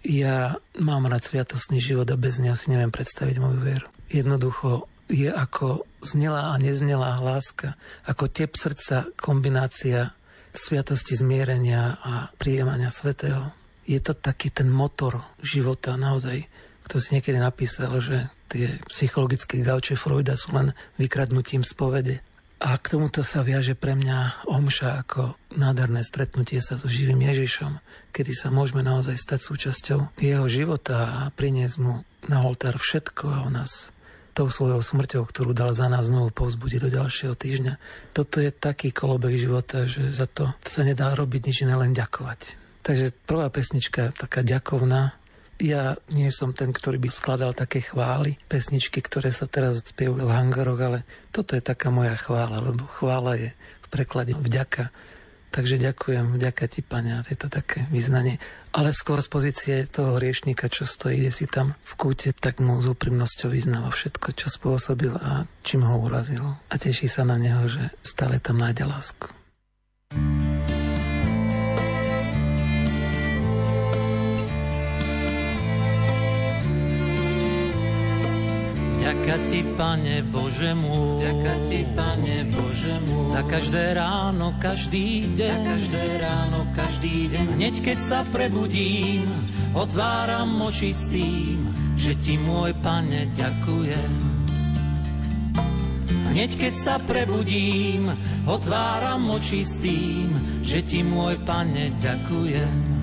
ja mám rád sviatostný život a bez neho si neviem predstaviť moju vieru. Jednoducho je ako znelá a neznelá láska, ako tep srdca, kombinácia sviatosti zmierenia a príjemania svetého. Je to taký ten motor života naozaj, kto si niekedy napísal, že tie psychologické gauče Freuda sú len vykradnutím spovede. A k tomuto sa viaže pre mňa omša ako nádherné stretnutie sa so živým Ježišom, kedy sa môžeme naozaj stať súčasťou jeho života a priniesť mu na oltár všetko on nás tou svojou smrťou, ktorú dal za nás znovu povzbudiť do ďalšieho týždňa. Toto je taký kolobek života, že za to sa nedá robiť nič iné, len ďakovať. Takže prvá pesnička, taká ďakovná, ja nie som ten, ktorý by skladal také chvály, pesničky, ktoré sa teraz spievajú v hangaroch, ale toto je taká moja chvála, lebo chvála je v preklade vďaka. Takže ďakujem, vďaka ti, pane, a je to také vyznanie. Ale skôr z pozície toho hriešnika, čo stojí, kde si tam v kúte, tak mu s úprimnosťou vyznáva všetko, čo spôsobil a čím ho urazil. A teší sa na neho, že stále tam nájde lásku. thank you Ďaká ti, Pane Bože môj, ďaká ti, Pane Bože môj, za každé ráno, každý deň, za každé ráno, každý deň. Hneď keď sa prebudím, otváram oči s tým, že ti, môj Pane, ďakujem. Hneď keď sa prebudím, otváram oči s tým, že ti, môj Pane, ďakujem.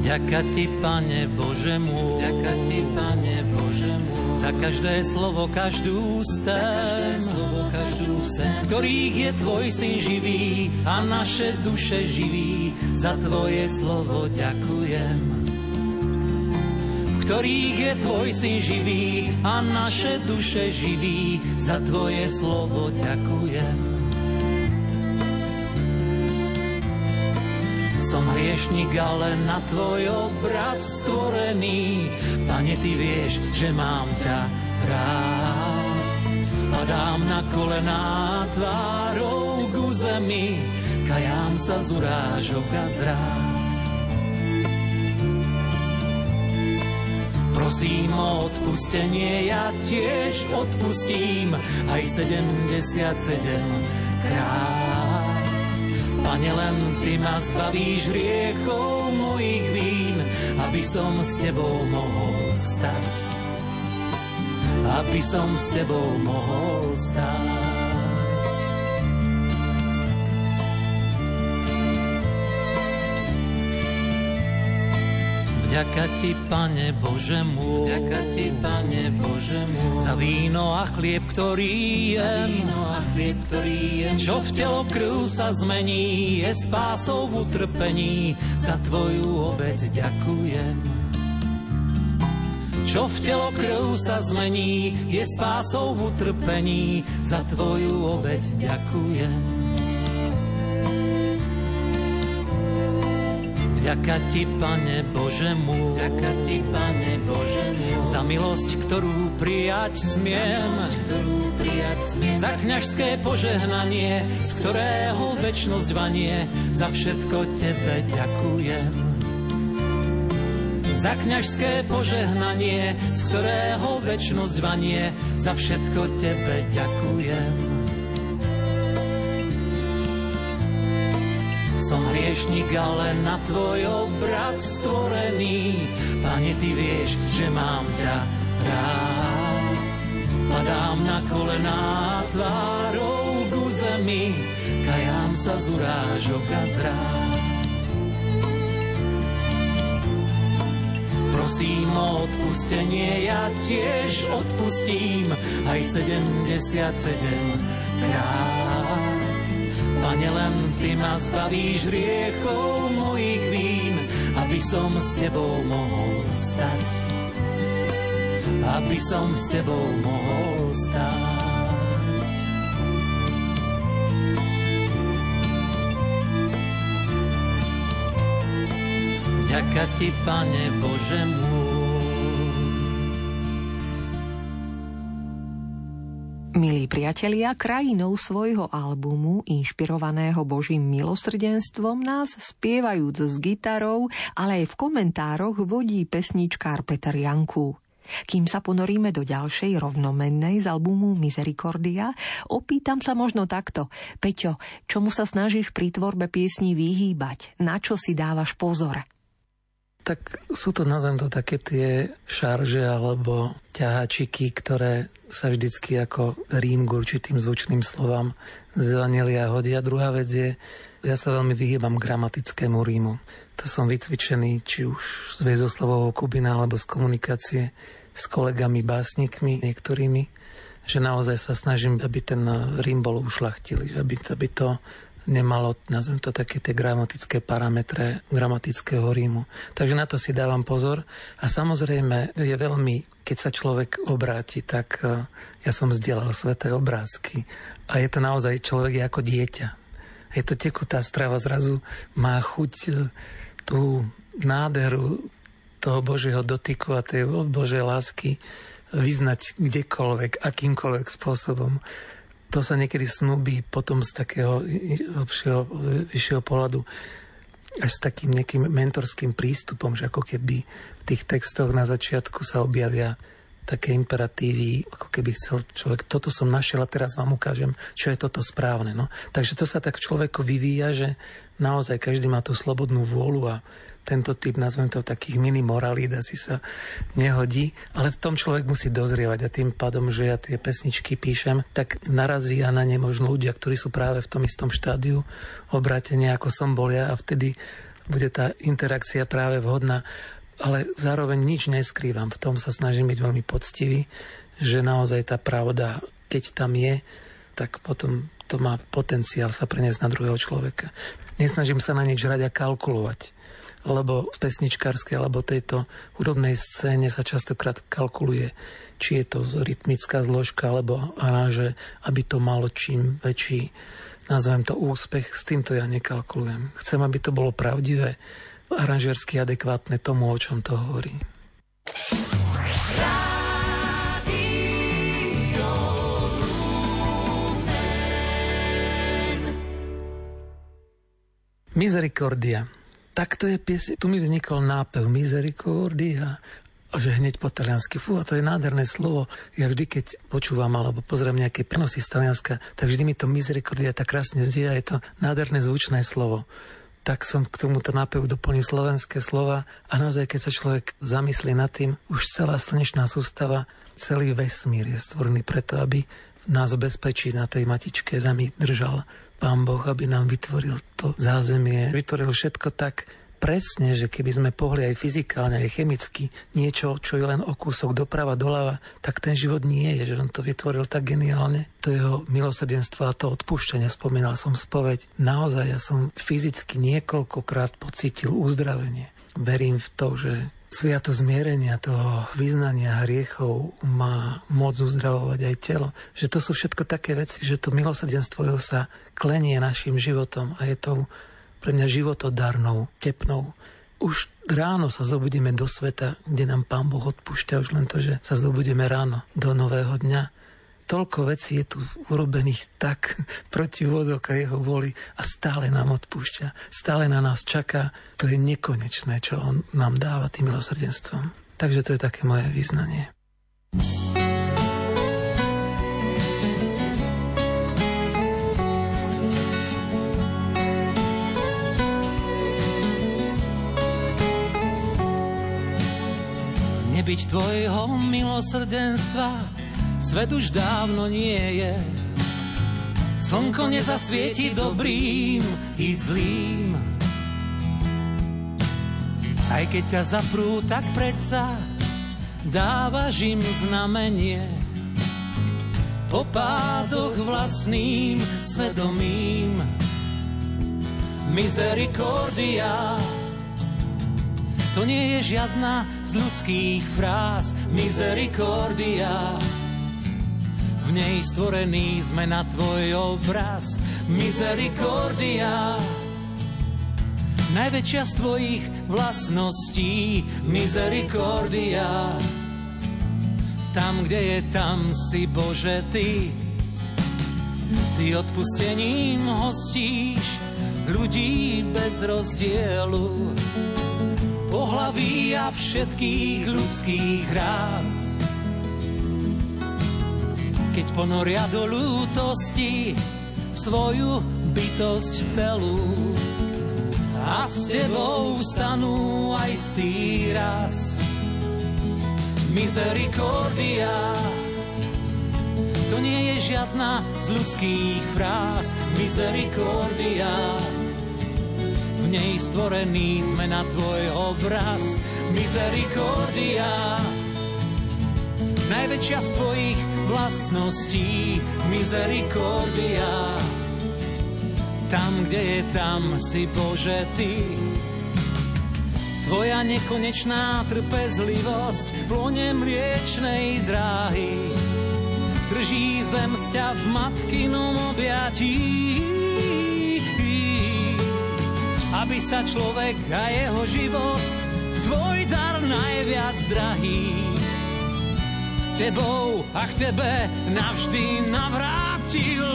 Ďaká ti, Pane Bože môj, ďaká ti, Pane Bože môj, za každé slovo, každú sen, za každé slovo, každú sen, ktorých je Tvoj Syn živý a naše duše živí, za Tvoje slovo ďakujem. V ktorých je Tvoj Syn živý a naše duše živí, za Tvoje slovo ďakujem. Som hriešnik, ale na tvoj obraz stvorený. Pane, ty vieš, že mám ťa rád. Padám na kolená tvárou ku zemi, kajám sa z urážok a zrád. Prosím o odpustenie, ja tiež odpustím aj 77 krát. Pane, len Ty ma zbavíš riechov mojich vín, aby som s Tebou mohol stať. Aby som s Tebou mohol stať. Vďaka ti, Pane Bože môj, Vďaka ti, Pane Bože môj, za víno a chlieb, ktorý jem, víno a chlieb, ktorý jem, čo v telo krv sa zmení, je spásou v utrpení, za tvoju obeď ďakujem. Čo v telo krv sa zmení, je spásou v utrpení, za tvoju obeď ďakujem. Vďaka ti, Pane Bože môj, Vďaka ti, Pane Bože môj, za milosť, ktorú prijať smiem, za, milosť, ktorú prijať smiem, za kňažské požehnanie, z ktorého väčnosť vanie, za všetko Tebe ďakujem. Za kňažské požehnanie, z ktorého väčnosť vanie, za všetko Tebe ďakujem. Som hriešnik, ale na tvoj obraz stvorený. Pane, ty vieš, že mám ťa rád. Padám na kolená tvárou k zemi, kajám sa z urážok a zrád. Prosím o odpustenie, ja tiež odpustím aj 77 krát. Pane, len Ty ma zbavíš riechov mojich vín, aby som s Tebou mohol stať. Aby som s Tebou mohol stať. Vďaka Ti, Pane Bože môj, Milí priatelia, krajinou svojho albumu, inšpirovaného Božím milosrdenstvom, nás spievajúc s gitarou, ale aj v komentároch vodí pesničkár Peter Janku. Kým sa ponoríme do ďalšej rovnomennej z albumu Misericordia, opýtam sa možno takto. Peťo, čomu sa snažíš pri tvorbe piesní vyhýbať? Na čo si dávaš pozor? Tak sú to, nazvem to, také tie šarže alebo ťahačiky, ktoré sa vždycky ako rím k určitým zvučným slovám zelenelia hodia. Druhá vec je, ja sa veľmi vyhýbam gramatickému rímu. To som vycvičený či už z väzoslovovou Kubina alebo z komunikácie s kolegami, básnikmi niektorými, že naozaj sa snažím, aby ten rím bol ušlachtilý, aby, aby to nemalo, nazvem to také tie gramatické parametre gramatického rímu. Takže na to si dávam pozor. A samozrejme je veľmi, keď sa človek obráti, tak e, ja som vzdelal sveté obrázky. A je to naozaj človek je ako dieťa. Je to tekutá strava, zrazu má chuť e, tú nádheru toho Božieho dotyku a tej Božej lásky vyznať kdekoľvek, akýmkoľvek spôsobom to sa niekedy snúbi potom z takého vyššieho, pohľadu až s takým nejakým mentorským prístupom, že ako keby v tých textoch na začiatku sa objavia také imperatívy, ako keby chcel človek, toto som našiel a teraz vám ukážem, čo je toto správne. No. Takže to sa tak človeku vyvíja, že naozaj každý má tú slobodnú vôľu a tento typ, nazvem to takých mini moralít, asi sa nehodí, ale v tom človek musí dozrievať a tým pádom, že ja tie pesničky píšem, tak narazí a na ne možno ľudia, ktorí sú práve v tom istom štádiu obrátenia, ako som bol ja a vtedy bude tá interakcia práve vhodná ale zároveň nič neskrývam. V tom sa snažím byť veľmi poctivý, že naozaj tá pravda, keď tam je, tak potom to má potenciál sa preniesť na druhého človeka. Nesnažím sa na nič hrať a kalkulovať lebo v pesničkárskej alebo tejto hudobnej scéne sa častokrát kalkuluje, či je to rytmická zložka alebo aranže, aby to malo čím väčší, nazvem to úspech, s týmto ja nekalkulujem. Chcem, aby to bolo pravdivé, aranžersky adekvátne tomu, o čom to hovorí. Misericordia tak to je pies, tu mi vznikol nápev Misericordia a že hneď po taliansky. Fú, a to je nádherné slovo. Ja vždy, keď počúvam alebo pozriem nejaké prenosy z Talianska, tak vždy mi to misericordia tak krásne zdie a je to nádherné zvučné slovo. Tak som k tomuto nápevu doplnil slovenské slova a naozaj, keď sa človek zamyslí nad tým, už celá slnečná sústava, celý vesmír je stvorený preto, aby nás bezpečí na tej matičke zemi držal Pán Boh, aby nám vytvoril to zázemie, vytvoril všetko tak, presne, že keby sme pohli aj fyzikálne, aj chemicky niečo, čo je len o kúsok doprava, doľava, tak ten život nie je, že on to vytvoril tak geniálne. To jeho milosrdenstvo a to odpúšťanie, spomínal som spoveď. Naozaj ja som fyzicky niekoľkokrát pocítil uzdravenie. Verím v to, že Sviato zmierenia toho vyznania hriechov má moc uzdravovať aj telo. Že to sú všetko také veci, že to milosrdenstvo jeho sa klenie našim životom a je to pre mňa životodarnou, tepnou. Už ráno sa zobudíme do sveta, kde nám Pán Boh odpúšťa, už len to, že sa zobudíme ráno do nového dňa. Toľko vecí je tu urobených tak proti vôzok a jeho voli a stále nám odpúšťa. Stále na nás čaká. To je nekonečné, čo on nám dáva tým milosrdenstvom. Takže to je také moje význanie. nebyť tvojho milosrdenstva, svet už dávno nie je. Slnko nezasvieti dobrým i zlým. Aj keď ťa zaprú, tak predsa dávaš im znamenie. Po pádoch vlastným svedomím. Misericordia to nie je žiadna z ľudských fráz, misericordia. V nej stvorený sme na tvoj obraz, misericordia. Najväčšia z tvojich vlastností, misericordia. Tam, kde je, tam si Bože Ty. Ty odpustením hostíš ľudí bez rozdielu pohlaví a všetkých ľudských rás. Keď ponoria do lútosti svoju bytosť celú a s tebou stanú aj stý raz. Misericordia, to nie je žiadna z ľudských fráz. Misericordia, nej stvorený sme na tvoj obraz. Misericordia, najväčšia z tvojich vlastností. Misericordia, tam, kde je tam, si Bože Ty. Tvoja nekonečná trpezlivosť plone mliečnej dráhy drží zem sťa v matkinom objatí aby sa človek a jeho život tvoj dar najviac drahý s tebou a k tebe navždy navrátil.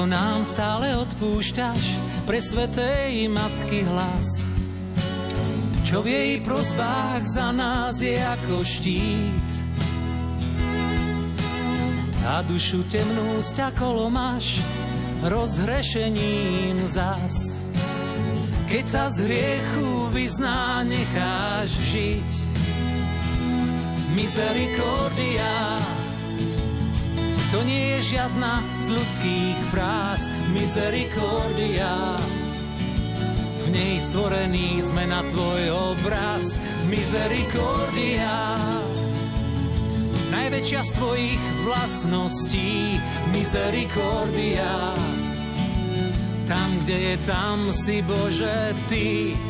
Preto nám stále odpúšťaš pre svetej matky hlas. Čo v jej prozbách za nás je ako štít. A dušu temnú sťakolo máš rozhrešením zas. Keď sa z hriechu vyzná, necháš žiť. Misericordia, to nie je žiadna z ľudských fráz, misericordia. V nej stvorený sme na tvoj obraz, misericordia. Najväčšia z tvojich vlastností, misericordia. Tam, kde je, tam si Bože Ty.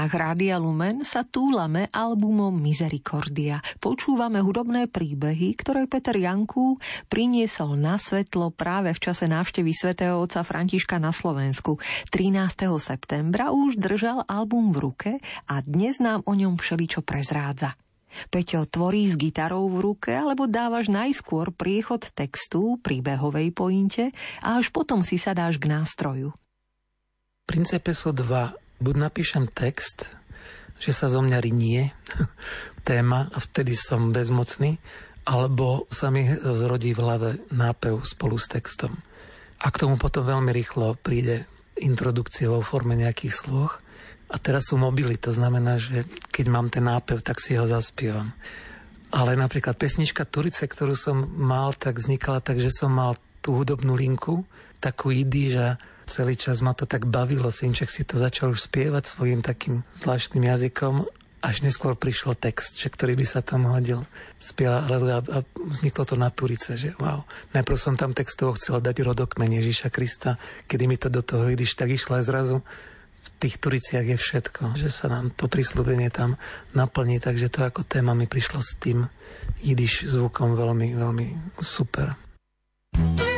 Vlnách Rádia Lumen sa túlame albumom Misericordia. Počúvame hudobné príbehy, ktoré Peter Janku priniesol na svetlo práve v čase návštevy svätého otca Františka na Slovensku. 13. septembra už držal album v ruke a dnes nám o ňom všeličo prezrádza. Peťo, tvorí s gitarou v ruke alebo dávaš najskôr priechod textu, príbehovej pointe a až potom si sadáš k nástroju? V princípe sú dva buď napíšem text, že sa zo mňa rinie téma a vtedy som bezmocný, alebo sa mi zrodí v hlave nápev spolu s textom. A k tomu potom veľmi rýchlo príde introdukcia vo forme nejakých sloh. A teraz sú mobily, to znamená, že keď mám ten nápev, tak si ho zaspievam. Ale napríklad pesnička Turice, ktorú som mal, tak vznikala tak, že som mal tú hudobnú linku, takú idy, že celý čas ma to tak bavilo. Synček si to začal už spievať svojim takým zvláštnym jazykom až neskôr prišiel text, že ktorý by sa tam hodil. Spiela Aleluja a vzniklo to na Turice, že wow. Najprv som tam textovo chcel dať rodokmen Ježíša Krista, kedy mi to do toho ideš, tak išlo aj zrazu v tých Turiciach je všetko, že sa nám to prislúbenie tam naplní, takže to ako téma mi prišlo s tým jidiš zvukom veľmi, veľmi super. thank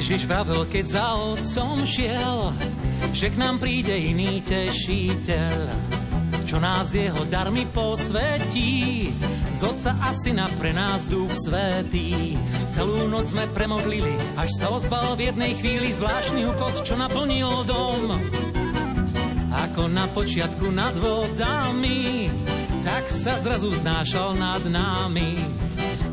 Ježiš vravel, keď za otcom šiel, že k nám príde iný tešiteľ, čo nás jeho darmi posvetí. Z otca a syna pre nás duch svetý. Celú noc sme premodlili, až sa ozval v jednej chvíli zvláštny hukot, čo naplnil dom. Ako na počiatku nad vodami, tak sa zrazu znášal nad nami.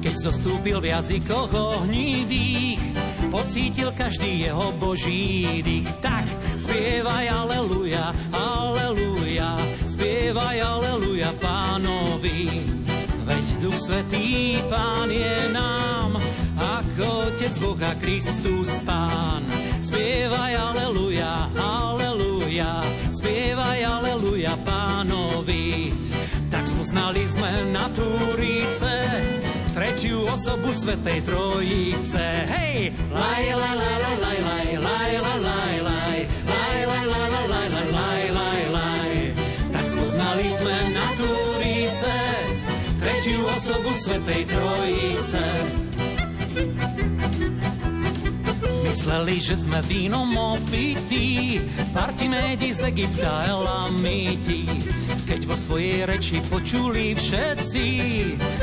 Keď zostúpil v jazykoch ohnivých, pocítil každý jeho boží dých. Tak spievaj aleluja, aleluja, spievaj aleluja pánovi. Veď Duch Svetý Pán je nám, ako Otec Boha Kristus Pán. Spievaj aleluja, aleluja, spievaj aleluja pánovi. Tak spoznali sme na Túrice, tretiu osobu Svetej Trojice. Hej! Laj, laj, laj, laj, laj, laj, laj, laj, laj, laj, laj, laj, laj, laj, laj, laj, laj, laj, laj. Tak spoznali sme na Túrice, tretiu osobu Svetej Trojice. Mysleli, že sme vínom opití, Partimédi z Egypta Elamiti. Keď vo svojej reči počuli všetci,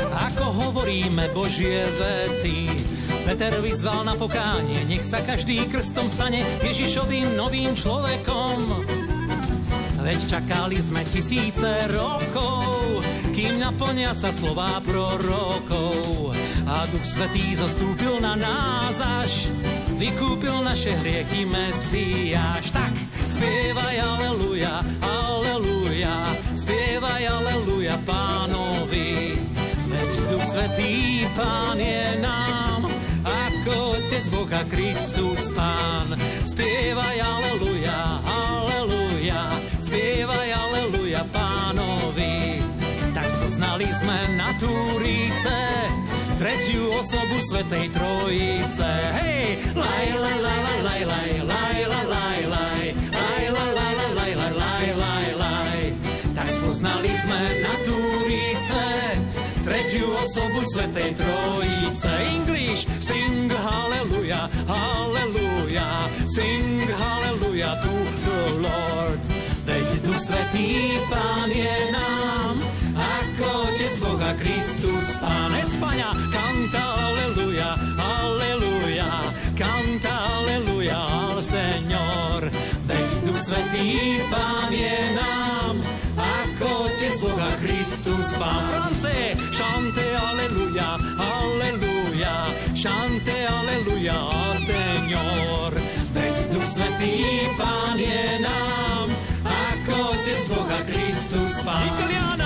ako hovoríme Božie veci. Peter vyzval na pokánie, nech sa každý krstom stane Ježišovým novým človekom. Veď čakali sme tisíce rokov, kým naplnia sa slová prorokov. A Duch Svetý zostúpil na nás až vykúpil naše hriechy Mesiáš. Tak spievaj aleluja, aleluja, spievaj aleluja pánovi. Veď Duch Svetý Pán je nám, ako Otec Boha Kristus Pán. Spievaj aleluja, aleluja, spievaj aleluja pánovi. Tak spoznali sme na Túrice, tretiu osobu Svetej Trojice. Hej! Laj, laj, laj, laj, laj, laj, laj, laj, laj, laj, laj, laj, laj, laj, laj, laj, laj, laj. Tak spoznali sme na Túrice tretiu osobu Svetej Trojice. English, sing hallelujah, hallelujah, sing hallelujah to the Lord. Veď Duch Svetý Pán je nám, Boha Kristus Pán. España, canta aleluja, aleluja, canta aleluja al Señor. Veď Duch Svetý Pán je nám, ako Otec Boha Kristus Pán. France, chante aleluja, aleluja, chante aleluja al Señor. Veď Duch Svetý Pán je nám, ako Otec Boha Kristus Pán. Italiana!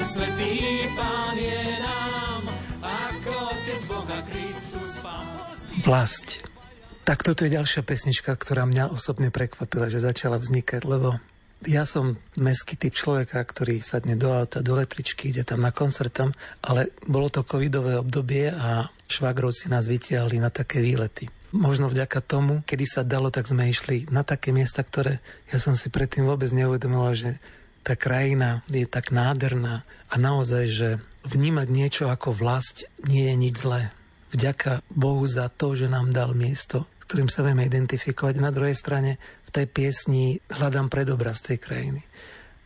Duch Svetý Pán je nám, ako Otec Boha Kristus Pán. Vlast. Tak toto je ďalšia pesnička, ktorá mňa osobne prekvapila, že začala vznikať, lebo ja som meský typ človeka, ktorý sadne do auta, do letričky, ide tam na koncert ale bolo to covidové obdobie a švagrovci nás vytiahli na také výlety. Možno vďaka tomu, kedy sa dalo, tak sme išli na také miesta, ktoré ja som si predtým vôbec neuvedomoval, že tá krajina je tak nádherná a naozaj, že vnímať niečo ako vlast nie je nič zlé. Vďaka Bohu za to, že nám dal miesto, s ktorým sa vieme identifikovať. Na druhej strane v tej piesni hľadám predobraz tej krajiny.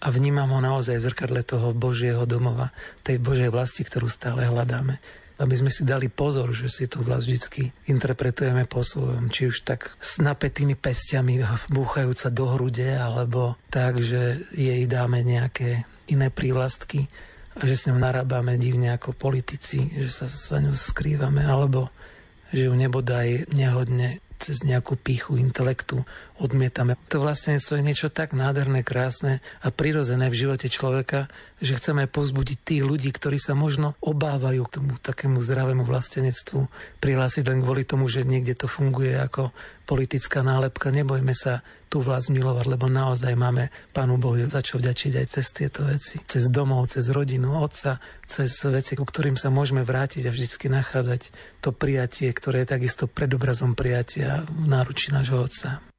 A vnímam ho naozaj v zrkadle toho Božieho domova, tej Božej vlasti, ktorú stále hľadáme aby sme si dali pozor, že si tú vlast vždy interpretujeme po svojom, či už tak s napätými pestiami búchajúca do hrude, alebo tak, že jej dáme nejaké iné prívlastky a že s ňou narábame divne ako politici, že sa sa ňou skrývame, alebo že ju nebodaj nehodne cez nejakú píchu intelektu odmietame. To vlastne je niečo tak nádherné, krásne a prirodzené v živote človeka, že chceme povzbudiť tých ľudí, ktorí sa možno obávajú k tomu takému zdravému vlastenectvu, prihlásiť len kvôli tomu, že niekde to funguje ako politická nálepka. Nebojme sa tú vlast milovať, lebo naozaj máme Pánu Bohu za čo vďačiť aj cez tieto veci. Cez domov, cez rodinu, otca, cez veci, ku ktorým sa môžeme vrátiť a vždycky nachádzať to prijatie, ktoré je takisto predobrazom prijatia v náručí nášho otca.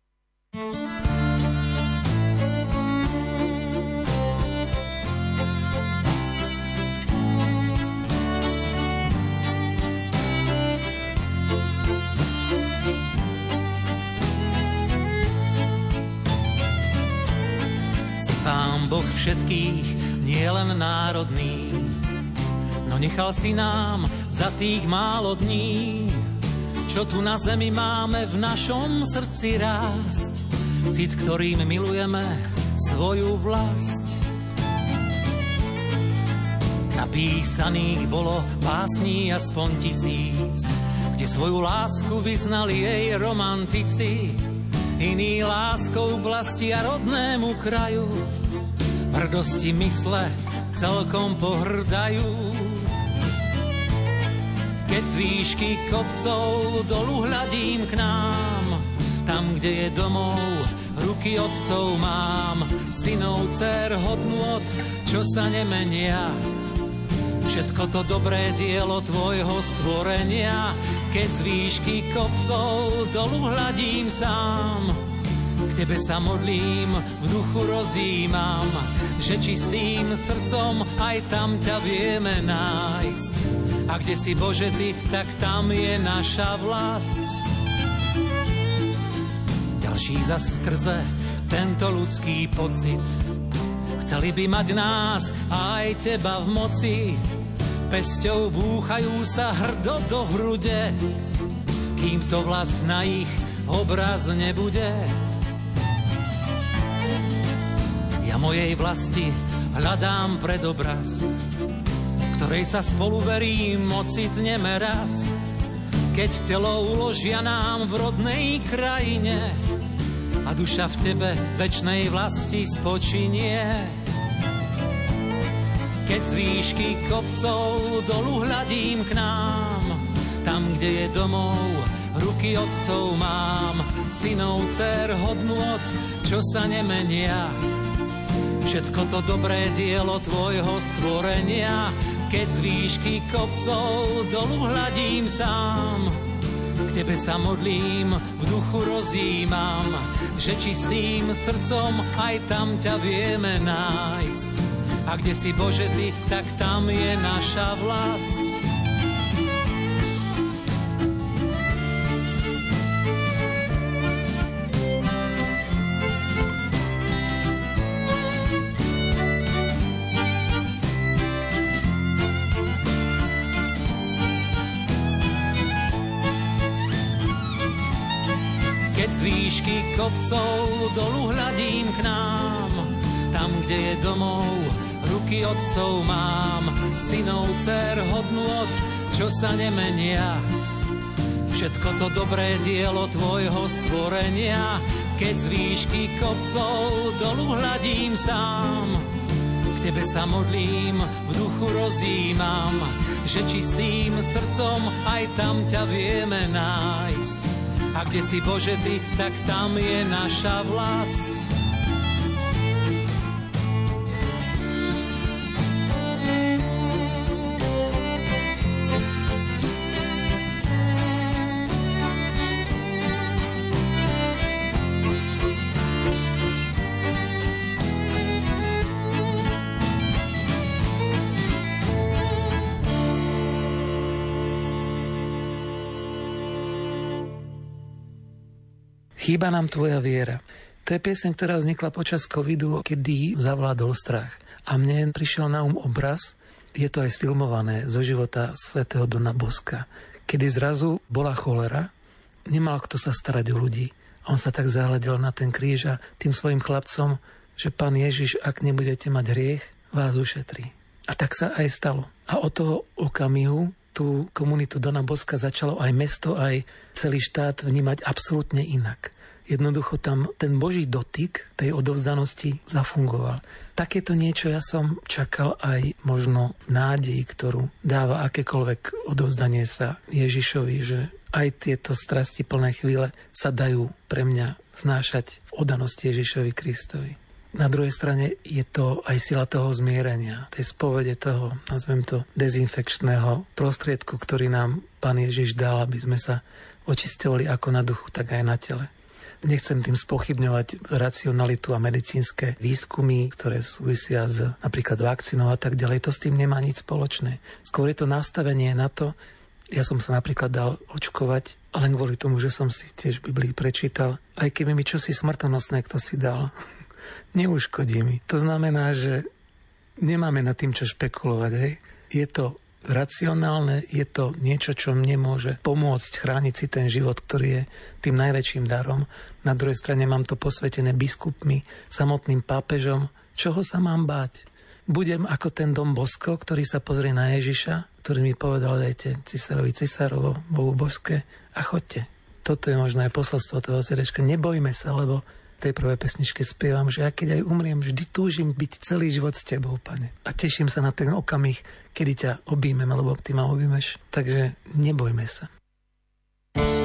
Pán Boh všetkých, nie len národný, no nechal si nám za tých málo dní, čo tu na zemi máme v našom srdci rásť, cit, ktorým milujeme svoju vlast. Napísaných bolo pásní aspoň tisíc, kde svoju lásku vyznali jej romantici, iný láskou vlasti a rodnému kraju. Hrdosti mysle celkom pohrdajú. Keď z výšky kopcov dolu hľadím k nám, tam, kde je domov, ruky otcov mám, synov, dcer, hodnot, čo sa nemenia. Všetko to dobré dielo tvojho stvorenia keď z výšky kopcov dolu hľadím sám. K tebe sa modlím, v duchu rozímam, že čistým srdcom aj tam ťa vieme nájsť. A kde si Bože ty, tak tam je naša vlast. Ďalší za skrze tento ľudský pocit. Chceli by mať nás aj teba v moci, pesťou búchajú sa hrdo do hrude, kým to vlast na ich obraz nebude. Ja mojej vlasti hľadám predobraz, ktorej sa spolu verím ocitneme raz, keď telo uložia nám v rodnej krajine a duša v tebe večnej vlasti spočinie. Keď z výšky kopcov dolu hľadím k nám, tam, kde je domov, ruky otcov mám, synov, dcer, hodnot, čo sa nemenia. Všetko to dobré dielo tvojho stvorenia, keď z výšky kopcov dolu hľadím sám. K tebe sa modlím, v duchu rozímam, že čistým srdcom aj tam ťa vieme nájsť a kde si Bože Ty, tak tam je naša vlast. Kopcov dolu hľadím k nám, tam, kde je domov, ruky otcov mám, synov, dcer, hodnôt, čo sa nemenia. Všetko to dobré dielo tvojho stvorenia, keď z výšky kopcov dolu hľadím sám. K Tebe sa modlím, v duchu rozjímam, že čistým srdcom aj tam ťa vieme nájsť. A kde si Bože Ty, tak tam je naša vlast. Chýba nám tvoja viera. To je pieseň, ktorá vznikla počas covidu, kedy zavládol strach. A mne prišiel na um obraz, je to aj sfilmované zo života svätého Dona Boska, kedy zrazu bola cholera, nemal kto sa starať o ľudí. On sa tak zahľadil na ten kríž a tým svojim chlapcom, že pán Ježiš, ak nebudete mať hriech, vás ušetrí. A tak sa aj stalo. A od toho okamihu tú komunitu Dona Boska začalo aj mesto, aj celý štát vnímať absolútne inak. Jednoducho tam ten Boží dotyk tej odovzdanosti zafungoval. Takéto niečo ja som čakal aj možno v nádeji, ktorú dáva akékoľvek odovzdanie sa Ježišovi, že aj tieto strasti plné chvíle sa dajú pre mňa znášať v odanosti Ježišovi Kristovi. Na druhej strane je to aj sila toho zmierenia, tej spovede toho, nazvem to, dezinfekčného prostriedku, ktorý nám Pán Ježiš dal, aby sme sa očisťovali ako na duchu, tak aj na tele. Nechcem tým spochybňovať racionalitu a medicínske výskumy, ktoré súvisia s napríklad vakcínou a tak ďalej. To s tým nemá nič spoločné. Skôr je to nastavenie na to, ja som sa napríklad dal očkovať, len kvôli tomu, že som si tiež Biblii prečítal, aj keby mi čosi smrtonosné kto si dal. Neuškodí mi. To znamená, že nemáme nad tým čo špekulovať. Hej. Je to racionálne, je to niečo, čo mne môže pomôcť chrániť si ten život, ktorý je tým najväčším darom. Na druhej strane mám to posvetené biskupmi, samotným pápežom. Čoho sa mám báť? Budem ako ten dom Bosko, ktorý sa pozrie na Ježiša, ktorý mi povedal, dajte cisárovi cisárovo, Bohu božské a chodte. Toto je možno aj posolstvo toho srdečka. Nebojme sa, lebo tej prvej pesničke spievam, že ja keď aj umriem, vždy túžim byť celý život s tebou, pane. A teším sa na ten okamih, kedy ťa objímem, alebo ty ma objímeš. Takže nebojme sa. Chýba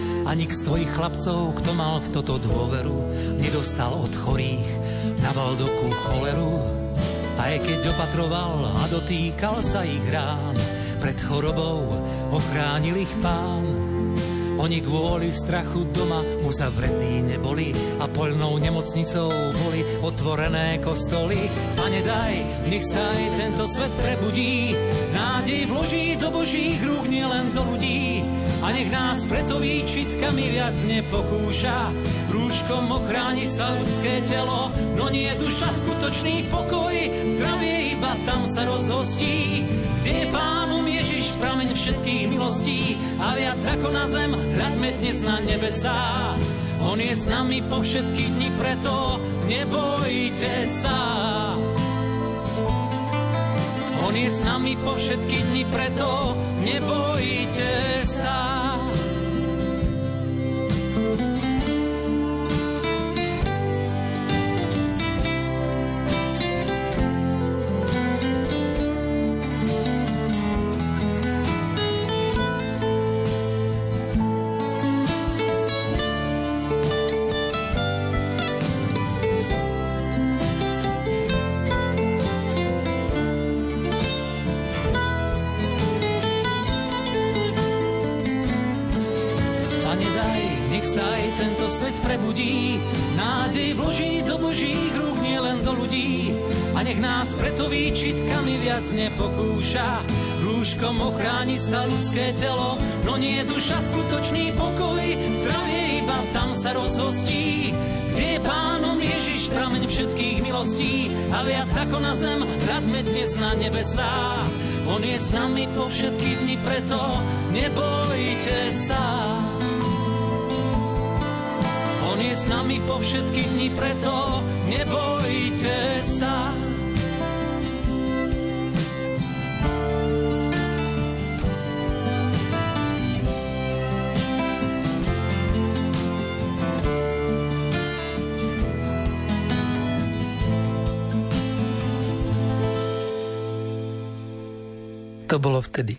A nik z tvojich chlapcov, kto mal v toto dôveru, nedostal od chorých na Valdoku choleru. Aj keď opatroval a dotýkal sa ich rán, pred chorobou ochránil ich pán. Oni kvôli strachu doma uzavretí neboli a poľnou nemocnicou boli otvorené kostoly. Pane daj, nech sa aj tento svet prebudí, nádej vloží do Božích rúk, nielen do ľudí. A nech nás preto výčitkami viac nepokúša. Rúškom ochráni sa ľudské telo, no nie duša skutočný pokoj, zdravie iba tam sa rozhostí, kde je pánom Ježiš prameň všetkých milostí a viac ako na zem hľadme dnes na nebesá. On je s nami po všetky dni, preto nebojte sa. On je s nami po všetky dni, preto nebojte sa. Ochráni sa ľudské telo, no nie je duša skutočný pokoj. Zdravie iba tam sa rozhostí, kde je pánom Ježiš prameň všetkých milostí. A viac ako na zem, hľadme dnes na nebesá. On je s nami po všetky dni, preto nebojte sa. On je s nami po všetky dni, preto nebojte sa. To bolo vtedy.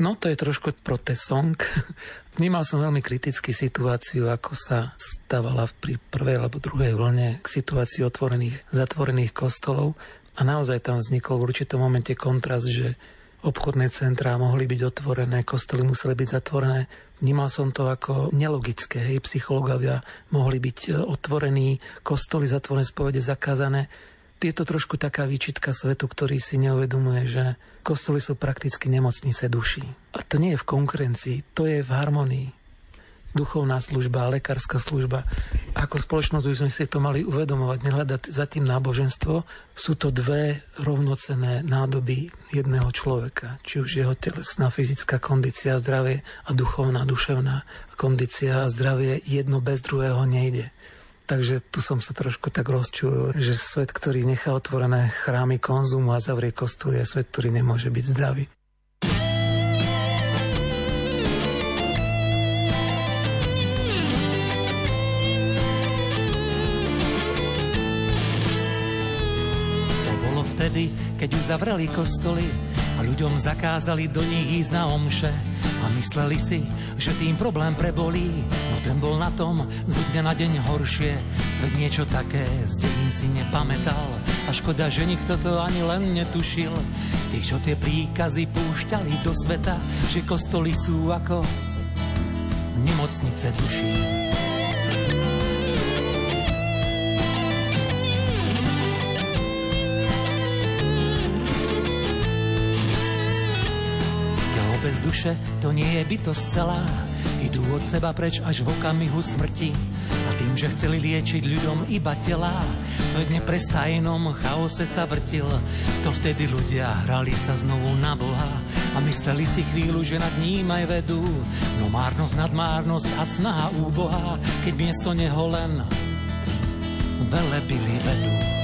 No to je trošku protesong. Vnímal som veľmi kriticky situáciu, ako sa stávala pri prvej alebo druhej vlne k situácii otvorených, zatvorených kostolov. A naozaj tam vznikol v určitom momente kontrast, že obchodné centrá mohli byť otvorené, kostoly museli byť zatvorené. Vnímal som to ako nelogické. Hej, psychológovia mohli byť otvorení, kostoly zatvorené, spovede zakázané je to trošku taká výčitka svetu, ktorý si neuvedomuje, že kostoly sú prakticky nemocnice duší. A to nie je v konkurencii, to je v harmonii. Duchovná služba, lekárska služba. Ako spoločnosť by sme si to mali uvedomovať, nehľadať za tým náboženstvo. Sú to dve rovnocené nádoby jedného človeka. Či už jeho telesná fyzická kondícia, zdravie a duchovná, duševná kondícia a zdravie jedno bez druhého nejde. Takže tu som sa trošku tak rozčul, že svet, ktorý nechá otvorené chrámy konzumu a zavrie kostol, je svet, ktorý nemôže byť zdravý. Vtedy, keď uzavreli kostoly a ľuďom zakázali do nich ísť na omše a mysleli si, že tým problém prebolí, no ten bol na tom z dňa na deň horšie. Svet niečo také z dejín si nepamätal a škoda, že nikto to ani len netušil. Z tých, čo tie príkazy púšťali do sveta, že kostoly sú ako nemocnice duší. Duše, to nie je bytosť celá. Idú od seba preč až v okamihu smrti. A tým, že chceli liečiť ľuďom iba telá, svet neprestajnom chaose sa vrtil. To vtedy ľudia hrali sa znovu na Boha a mysleli si chvíľu, že nad ním aj vedú. No márnosť nad márnosť a snaha úboha, keď miesto neho len velebili vedú.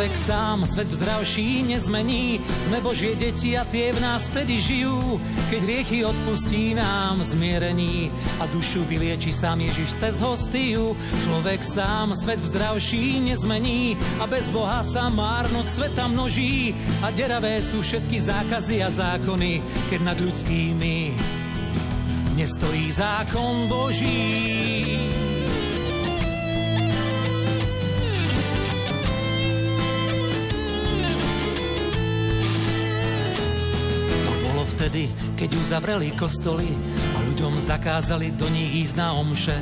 Človek sám svet zdravší nezmení. Sme Božie deti a tie v nás vtedy žijú, keď riechy odpustí nám zmierení a dušu vylieči sám Ježiš cez hostiu. Človek sám svet zdravší nezmení a bez Boha sa márnosť sveta množí a deravé sú všetky zákazy a zákony, keď nad ľudskými nestojí zákon Boží. Vtedy, keď uzavreli kostoly a ľuďom zakázali do nich ísť na omše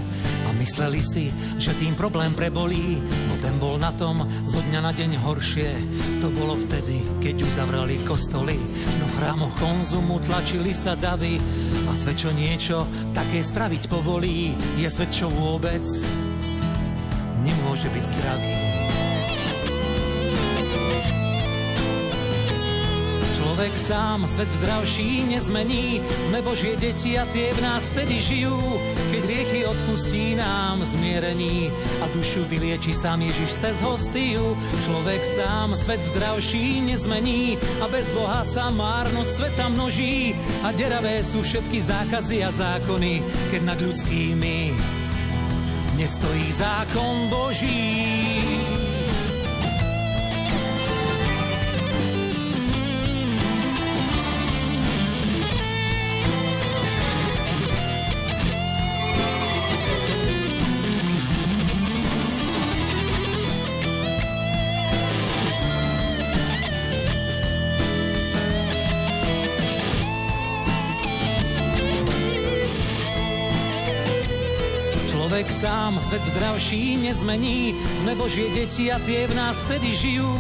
a mysleli si, že tým problém prebolí, no ten bol na tom zo dňa na deň horšie. To bolo vtedy, keď uzavreli kostoly, no v chrámoch konzumu tlačili sa davy a svet čo niečo také spraviť povolí, je svet čo vôbec nemôže môže byť zdravý. Človek sám svet zdravší nezmení, sme Božie deti a tie v nás vtedy žijú, keď riechy odpustí nám zmierení a dušu vylieči sám Ježiš cez hostiu. Človek sám svet zdravší nezmení a bez Boha sa márnosť sveta množí a deravé sú všetky zákazy a zákony, keď nad ľudskými nestojí zákon Boží. Svet v zdravší nezmení. Sme Božie deti a tie v nás vtedy žijú,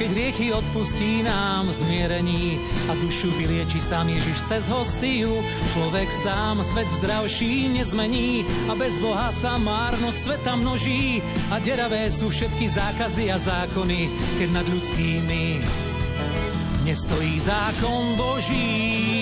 keď riechy odpustí nám zmierení a dušu vylieči sám Ježiš cez hostiu. Človek sám svet zdravší nezmení a bez Boha sa márnosť sveta množí a deravé sú všetky zákazy a zákony, keď nad ľudskými nestojí zákon Boží.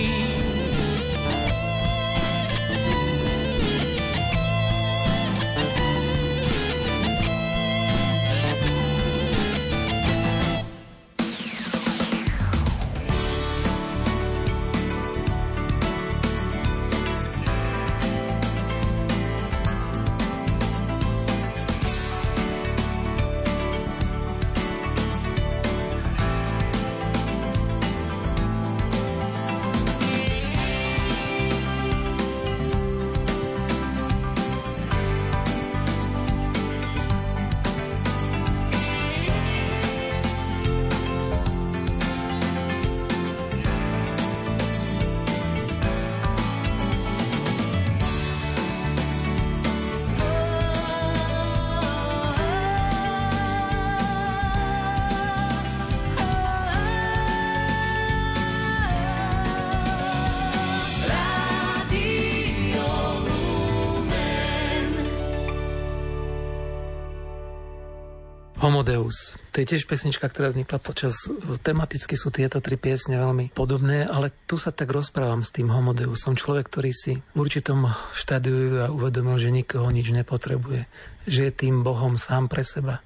Homodeus. To je tiež pesnička, ktorá vznikla počas... Tematicky sú tieto tri piesne veľmi podobné, ale tu sa tak rozprávam s tým Homodeus. Som človek, ktorý si v určitom štádiu a uvedomil, že nikoho nič nepotrebuje. Že je tým Bohom sám pre seba.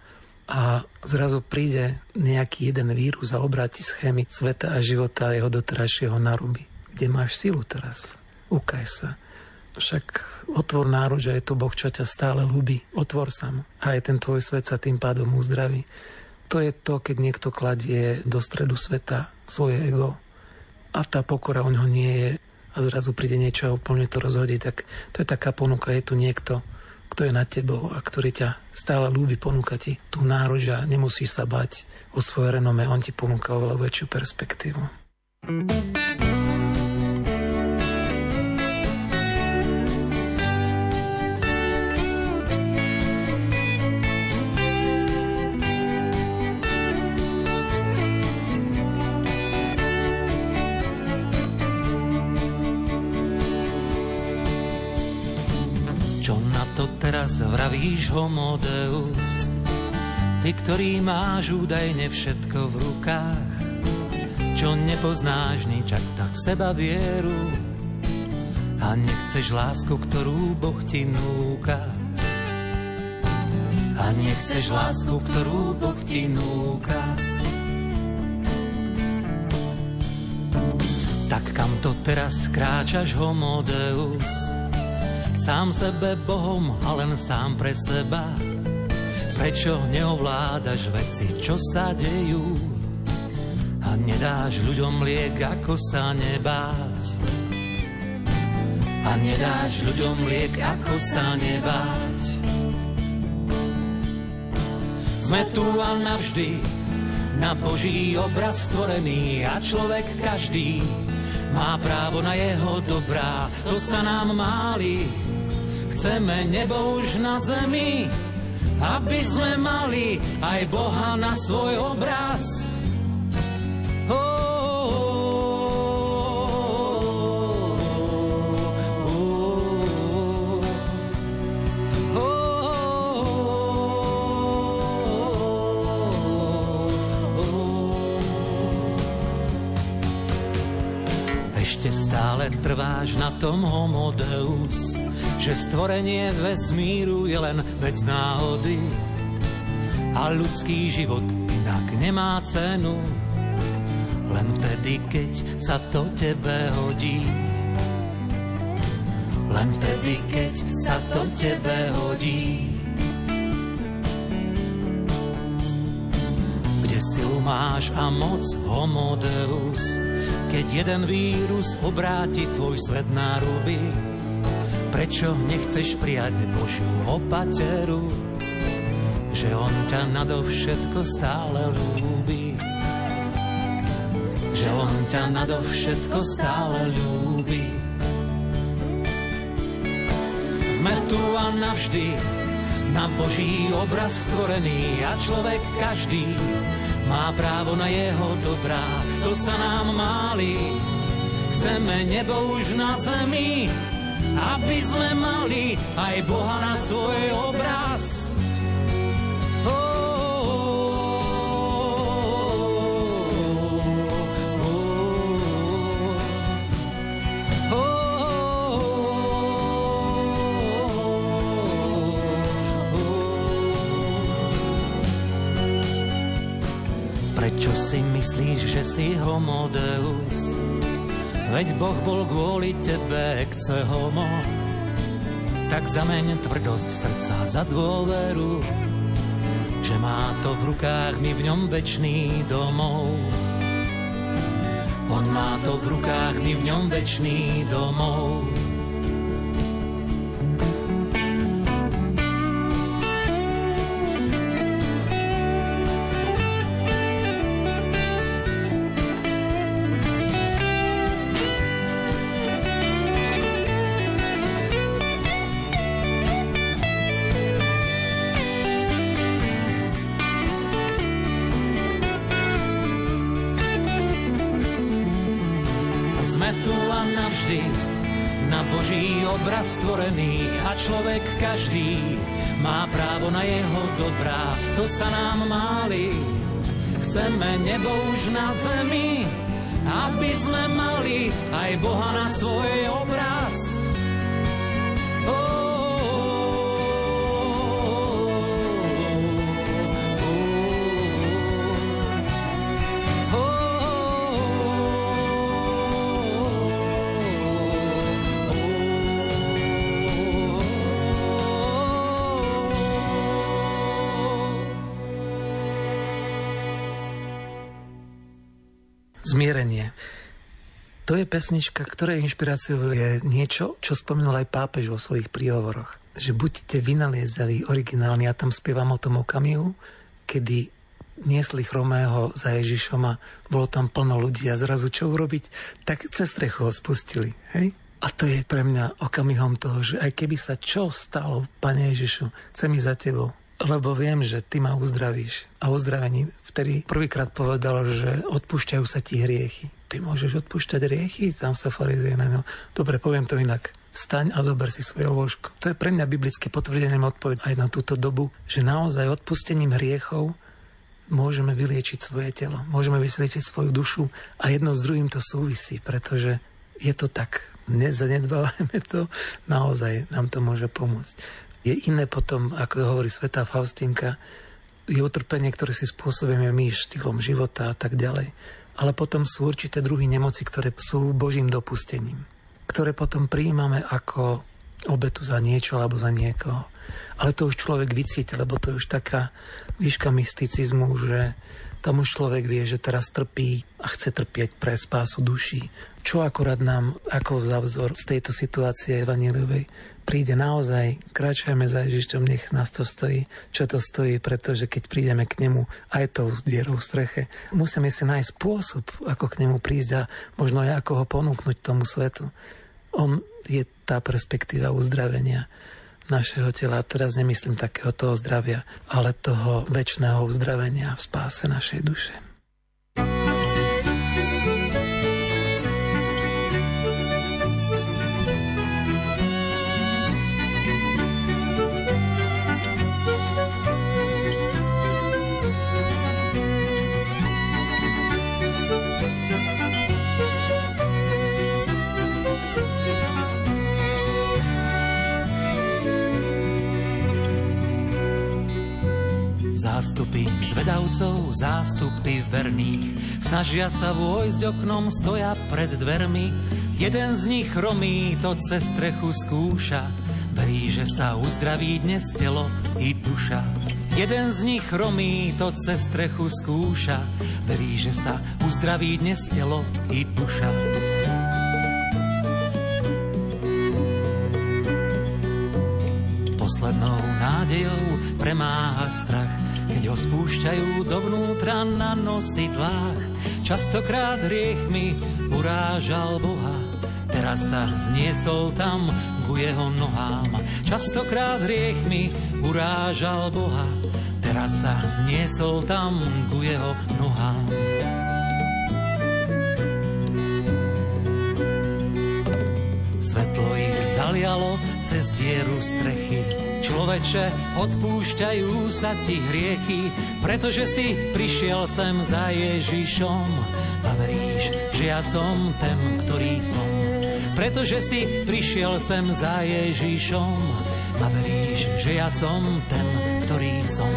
A zrazu príde nejaký jeden vírus a obráti schémy sveta a života a jeho doterajšieho naruby. Kde máš silu teraz? Ukáž sa. Však otvor náruč, že je to Boh, čo ťa stále ľúbi. Otvor sa mu. A aj ten tvoj svet sa tým pádom uzdraví. To je to, keď niekto kladie do stredu sveta svoje ego a tá pokora u ňoho nie je a zrazu príde niečo a úplne to rozhodí, tak to je taká ponuka, je tu niekto, kto je nad tebou a ktorý ťa stále ľúbi, ponúka ti tú náruč a nemusíš sa bať o svoje renome, on ti ponúka oveľa väčšiu perspektívu. thank you homodeus, ty, ktorý máš údajne všetko v rukách, čo nepoznáš ničak, tak v seba vieru a nechceš lásku, ktorú Boh ti núka. A nechceš lásku, ktorú Boh ti núka. Tak kam to teraz kráčaš, homodeus? Sám sebe Bohom a len sám pre seba. Prečo neovládaš veci, čo sa dejú? A nedáš ľuďom liek, ako sa nebáť. A nedáš ľuďom liek, ako sa nebáť. Sme tu a navždy, na Boží obraz stvorený a človek každý má právo na jeho dobrá, to sa nám máli Chceme nebo už na zemi, aby sme mali aj Boha na svoj obraz. Ešte stále trváš na tom homodeus že stvorenie vesmíru je len vec náhody a ľudský život inak nemá cenu. Len vtedy, keď sa to tebe hodí. Len vtedy, keď sa to tebe hodí. Kde silu máš a moc homodeus, keď jeden vírus obráti tvoj svet na ruby. Prečo nechceš prijať Božiu opateru? že on ťa nadovšetko stále ľúbi. Že on ťa nadovšetko stále ľúbi. Sme tu a navždy, na Boží obraz stvorený a človek každý má právo na jeho dobrá. To sa nám máli, chceme nebo už na zemi, aby sme mali aj Boha na svoj obraz. si myslíš, že si homodeus? Veď Boh bol kvôli tebe, chce homo. Tak zameň tvrdosť srdca za dôveru, že má to v rukách mi v ňom večný domov. On má to v rukách mi v ňom večný domov. Každý má právo na jeho dobrá. To sa nám máli, chceme nebo už na zemi, aby sme mali aj Boha na svoj obraz. To je pesnička, ktorej inšpiráciou je niečo, čo spomenul aj pápež vo svojich príhovoroch. Že buďte vynaliezdaví, originálni. Ja tam spievam o tom okamihu, kedy niesli chromého za Ježišom a bolo tam plno ľudí a zrazu čo urobiť, tak cez strechu ho spustili. Hej? A to je pre mňa okamihom toho, že aj keby sa čo stalo, Pane Ježišu, chcem ísť za Tebou, lebo viem, že ty ma uzdravíš. A uzdravení vtedy prvýkrát povedal, že odpúšťajú sa ti hriechy. Ty môžeš odpúšťať hriechy? Tam sa farizej na ňo. Dobre, poviem to inak. Staň a zober si svoje lôžko. To je pre mňa biblicky potvrdený odpoveď aj na túto dobu, že naozaj odpustením hriechov môžeme vyliečiť svoje telo, môžeme vyliečiť svoju dušu a jedno s druhým to súvisí, pretože je to tak. Nezanedbávajme to, naozaj nám to môže pomôcť je iné potom, ako hovorí Svetá Faustinka, je utrpenie, ktoré si spôsobíme my štýlom života a tak ďalej. Ale potom sú určité druhy nemoci, ktoré sú Božím dopustením, ktoré potom prijímame ako obetu za niečo alebo za niekoho. Ale to už človek vycíti, lebo to je už taká výška mysticizmu, že tam už človek vie, že teraz trpí a chce trpieť pre spásu duší. Čo akurát nám ako za vzor z tejto situácie evaníliovej príde naozaj, kráčajme za Ježišťom, nech nás to stojí, čo to stojí, pretože keď prídeme k nemu aj tou dierou v streche, musíme si nájsť spôsob, ako k nemu prísť a možno aj ako ho ponúknuť tomu svetu. On je tá perspektíva uzdravenia našeho tela. Teraz nemyslím takého toho zdravia, ale toho väčšného uzdravenia v spáse našej duše. Zástupy zvedavcov, zástupy verných, snažia sa vojsť oknom, stoja pred dvermi. Jeden z nich romí to cez strechu skúša, verí, že sa uzdraví dnes telo i duša. Jeden z nich romí to cez strechu skúša, verí, že sa uzdraví dnes telo i duša. Poslednou nádejou premáha strach, keď ho spúšťajú dovnútra na nosidlách. Častokrát hriechmi urážal Boha, teraz sa zniesol tam ku jeho nohám. Častokrát hriechmi urážal Boha, teraz sa zniesol tam ku jeho nohám. Svetlo zalialo cez dieru strechy. Človeče, odpúšťajú sa ti hriechy, pretože si prišiel sem za Ježišom a veríš, že ja som ten, ktorý som. Pretože si prišiel sem za Ježišom a veríš, že ja som ten, ktorý som.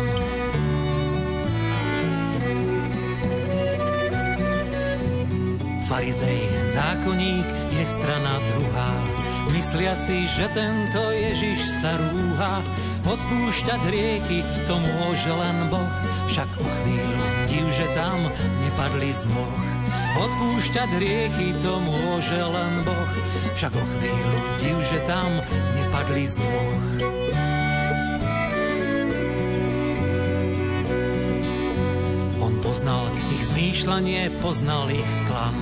Farizej, zákonník je strana druhá. Myslia si, že tento Ježiš sa rúha, odpúšťať rieky to môže len Boh. Však o chvíľu div, že tam nepadli z moh. Odpúšťať rieky to môže len Boh. Však o chvíľu div, že tam nepadli z moh. Poznal ich zmýšľanie, poznal ich klam.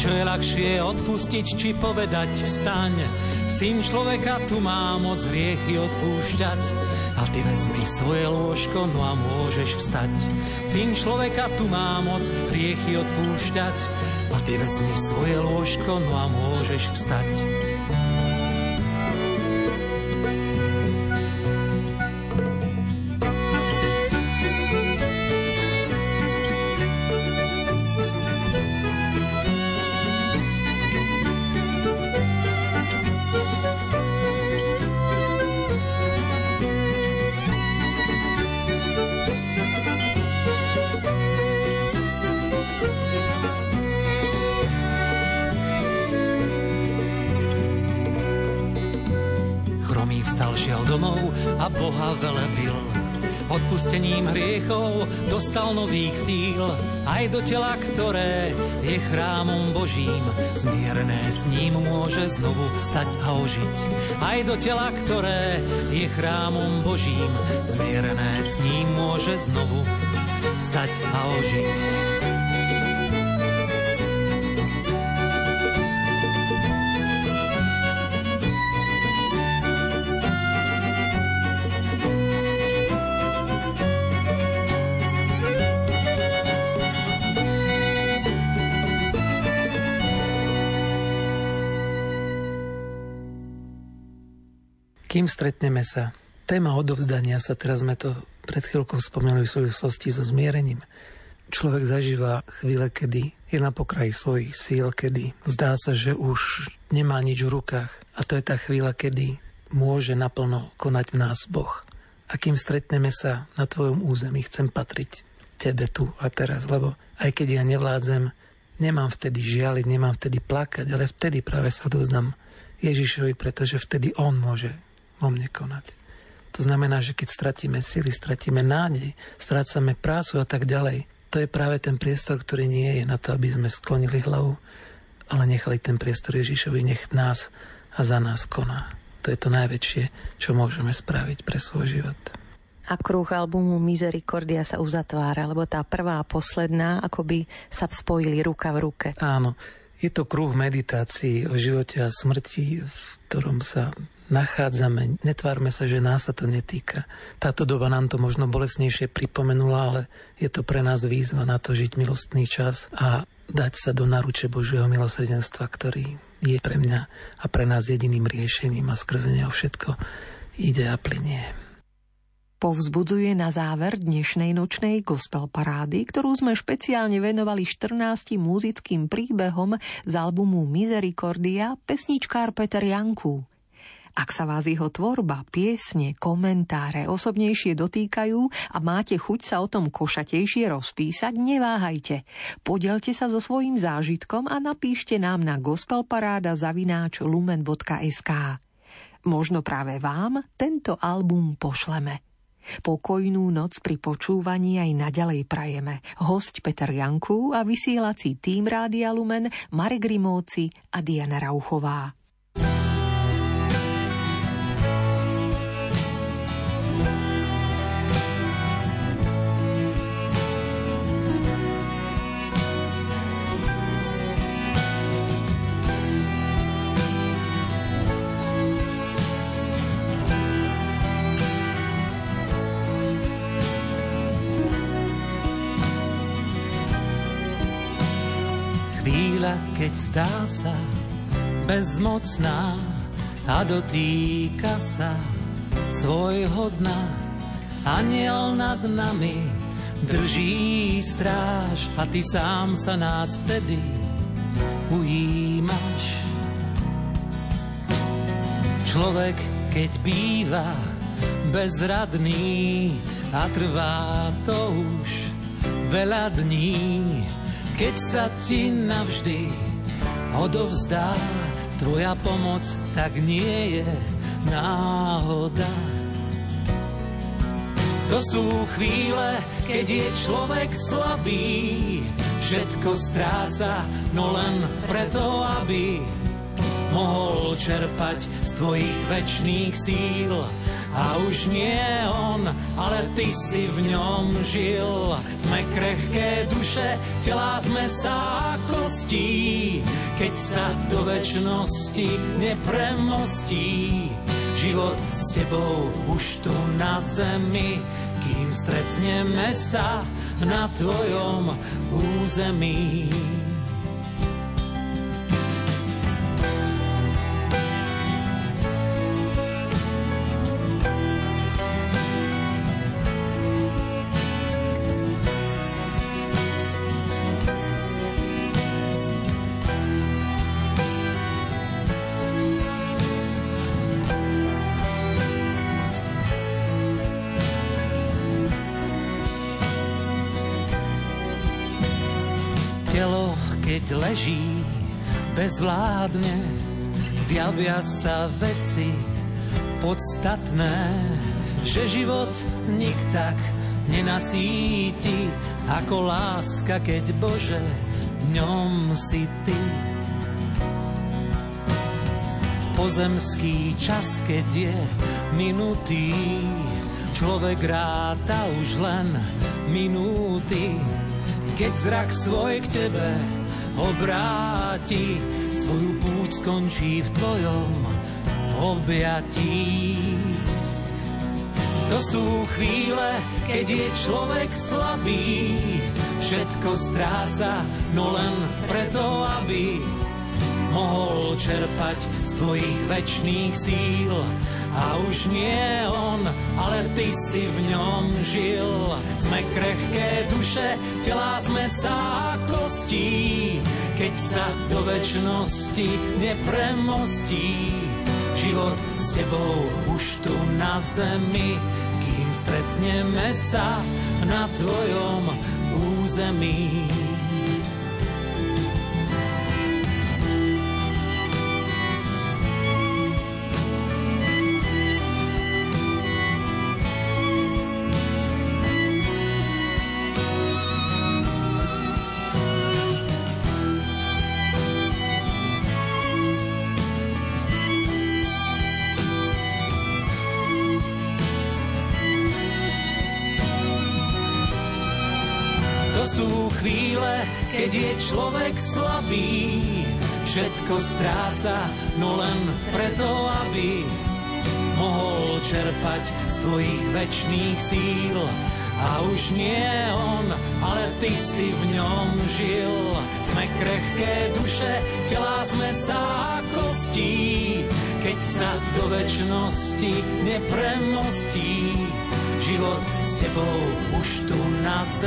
Čo je ľahšie odpustiť, či povedať vstaň. Syn človeka tu má moc hriechy odpúšťať. A ty vezmi svoje lôžko, no a môžeš vstať. Syn človeka tu má moc hriechy odpúšťať. A ty vezmi svoje lôžko, no a môžeš vstať. Dostal nových síl, aj do tela, ktoré je chrámom Božím. Zmierné s ním môže znovu stať a ožiť. Aj do tela, ktoré je chrámom Božím. Zmierné s ním môže znovu stať a ožiť. Kým stretneme sa? Téma odovzdania sa, teraz sme to pred chvíľkou spomenuli v súvislosti so zmierením. Človek zažíva chvíle, kedy je na pokraji svojich síl, kedy zdá sa, že už nemá nič v rukách. A to je tá chvíľa, kedy môže naplno konať v nás Boh. A kým stretneme sa na tvojom území, chcem patriť tebe tu a teraz, lebo aj keď ja nevládzem, nemám vtedy žialiť, nemám vtedy plakať, ale vtedy práve sa odovzdám Ježišovi, pretože vtedy On môže vo mne konať. To znamená, že keď stratíme sily, stratíme nádej, strácame prácu a tak ďalej, to je práve ten priestor, ktorý nie je na to, aby sme sklonili hlavu, ale nechali ten priestor Ježišovi, nech nás a za nás koná. To je to najväčšie, čo môžeme spraviť pre svoj život. A kruh albumu Misericordia sa uzatvára, lebo tá prvá a posledná akoby sa spojili ruka v ruke. Áno, je to kruh meditácií o živote a smrti, v ktorom sa nachádzame. Netvárme sa, že nás sa to netýka. Táto doba nám to možno bolesnejšie pripomenula, ale je to pre nás výzva na to žiť milostný čas a dať sa do naruče Božieho milosrdenstva, ktorý je pre mňa a pre nás jediným riešením a skrze neho všetko ide a plinie. Povzbudzuje na záver dnešnej nočnej gospel parády, ktorú sme špeciálne venovali 14 muzickým príbehom z albumu Misericordia pesničkár Peter Janku. Ak sa vás jeho tvorba, piesne, komentáre osobnejšie dotýkajú a máte chuť sa o tom košatejšie rozpísať, neváhajte. Podelte sa so svojím zážitkom a napíšte nám na gospelparáda zavináč lumen.sk. Možno práve vám tento album pošleme. Pokojnú noc pri počúvaní aj naďalej prajeme. Host Peter Janku a vysielací tým Rádia Lumen Marek Rimóci a Diana Rauchová. Zdá sa bezmocná a dotýka sa svojho dna. Aniel nad nami drží stráž a ty sám sa nás vtedy ujímaš. Človek, keď býva bezradný a trvá to už veľa dní, keď sa ti navždy odovzdá. Tvoja pomoc tak nie je náhoda. To sú chvíle, keď je človek slabý, všetko stráca, no len preto, aby mohol čerpať z tvojich väčšných síl a už nie on, ale ty si v ňom žil. Sme krehké duše, tela sme sa kostí, keď sa do väčšnosti nepremostí. Život s tebou už tu na zemi, kým stretneme sa na tvojom území. Bezvládne, zjavia sa veci podstatné, že život nik tak nenasíti, ako láska, keď Bože, ňom si Ty. Pozemský čas, keď je minutý, človek ráta už len minúty, keď zrak svoj k Tebe obráti, svoju púť skončí v tvojom objatí. To sú chvíle, keď je človek slabý, všetko stráca, no len preto, aby mohol čerpať z tvojich väčšných síl a už nie on, ale ty si v ňom žil. Sme krehké duše, tela sme sa kostí, keď sa do väčšnosti nepremostí. Život s tebou už tu na zemi, kým stretneme sa na tvojom území. Človek slabý, všetko stráca, no len preto, aby mohol čerpať z tvojich väčšných síl. A už nie on, ale ty si v ňom žil. Sme krehké duše, tela sme sa kostí, keď sa do väčšnosti nepremostí. Život s tebou už tu na zemi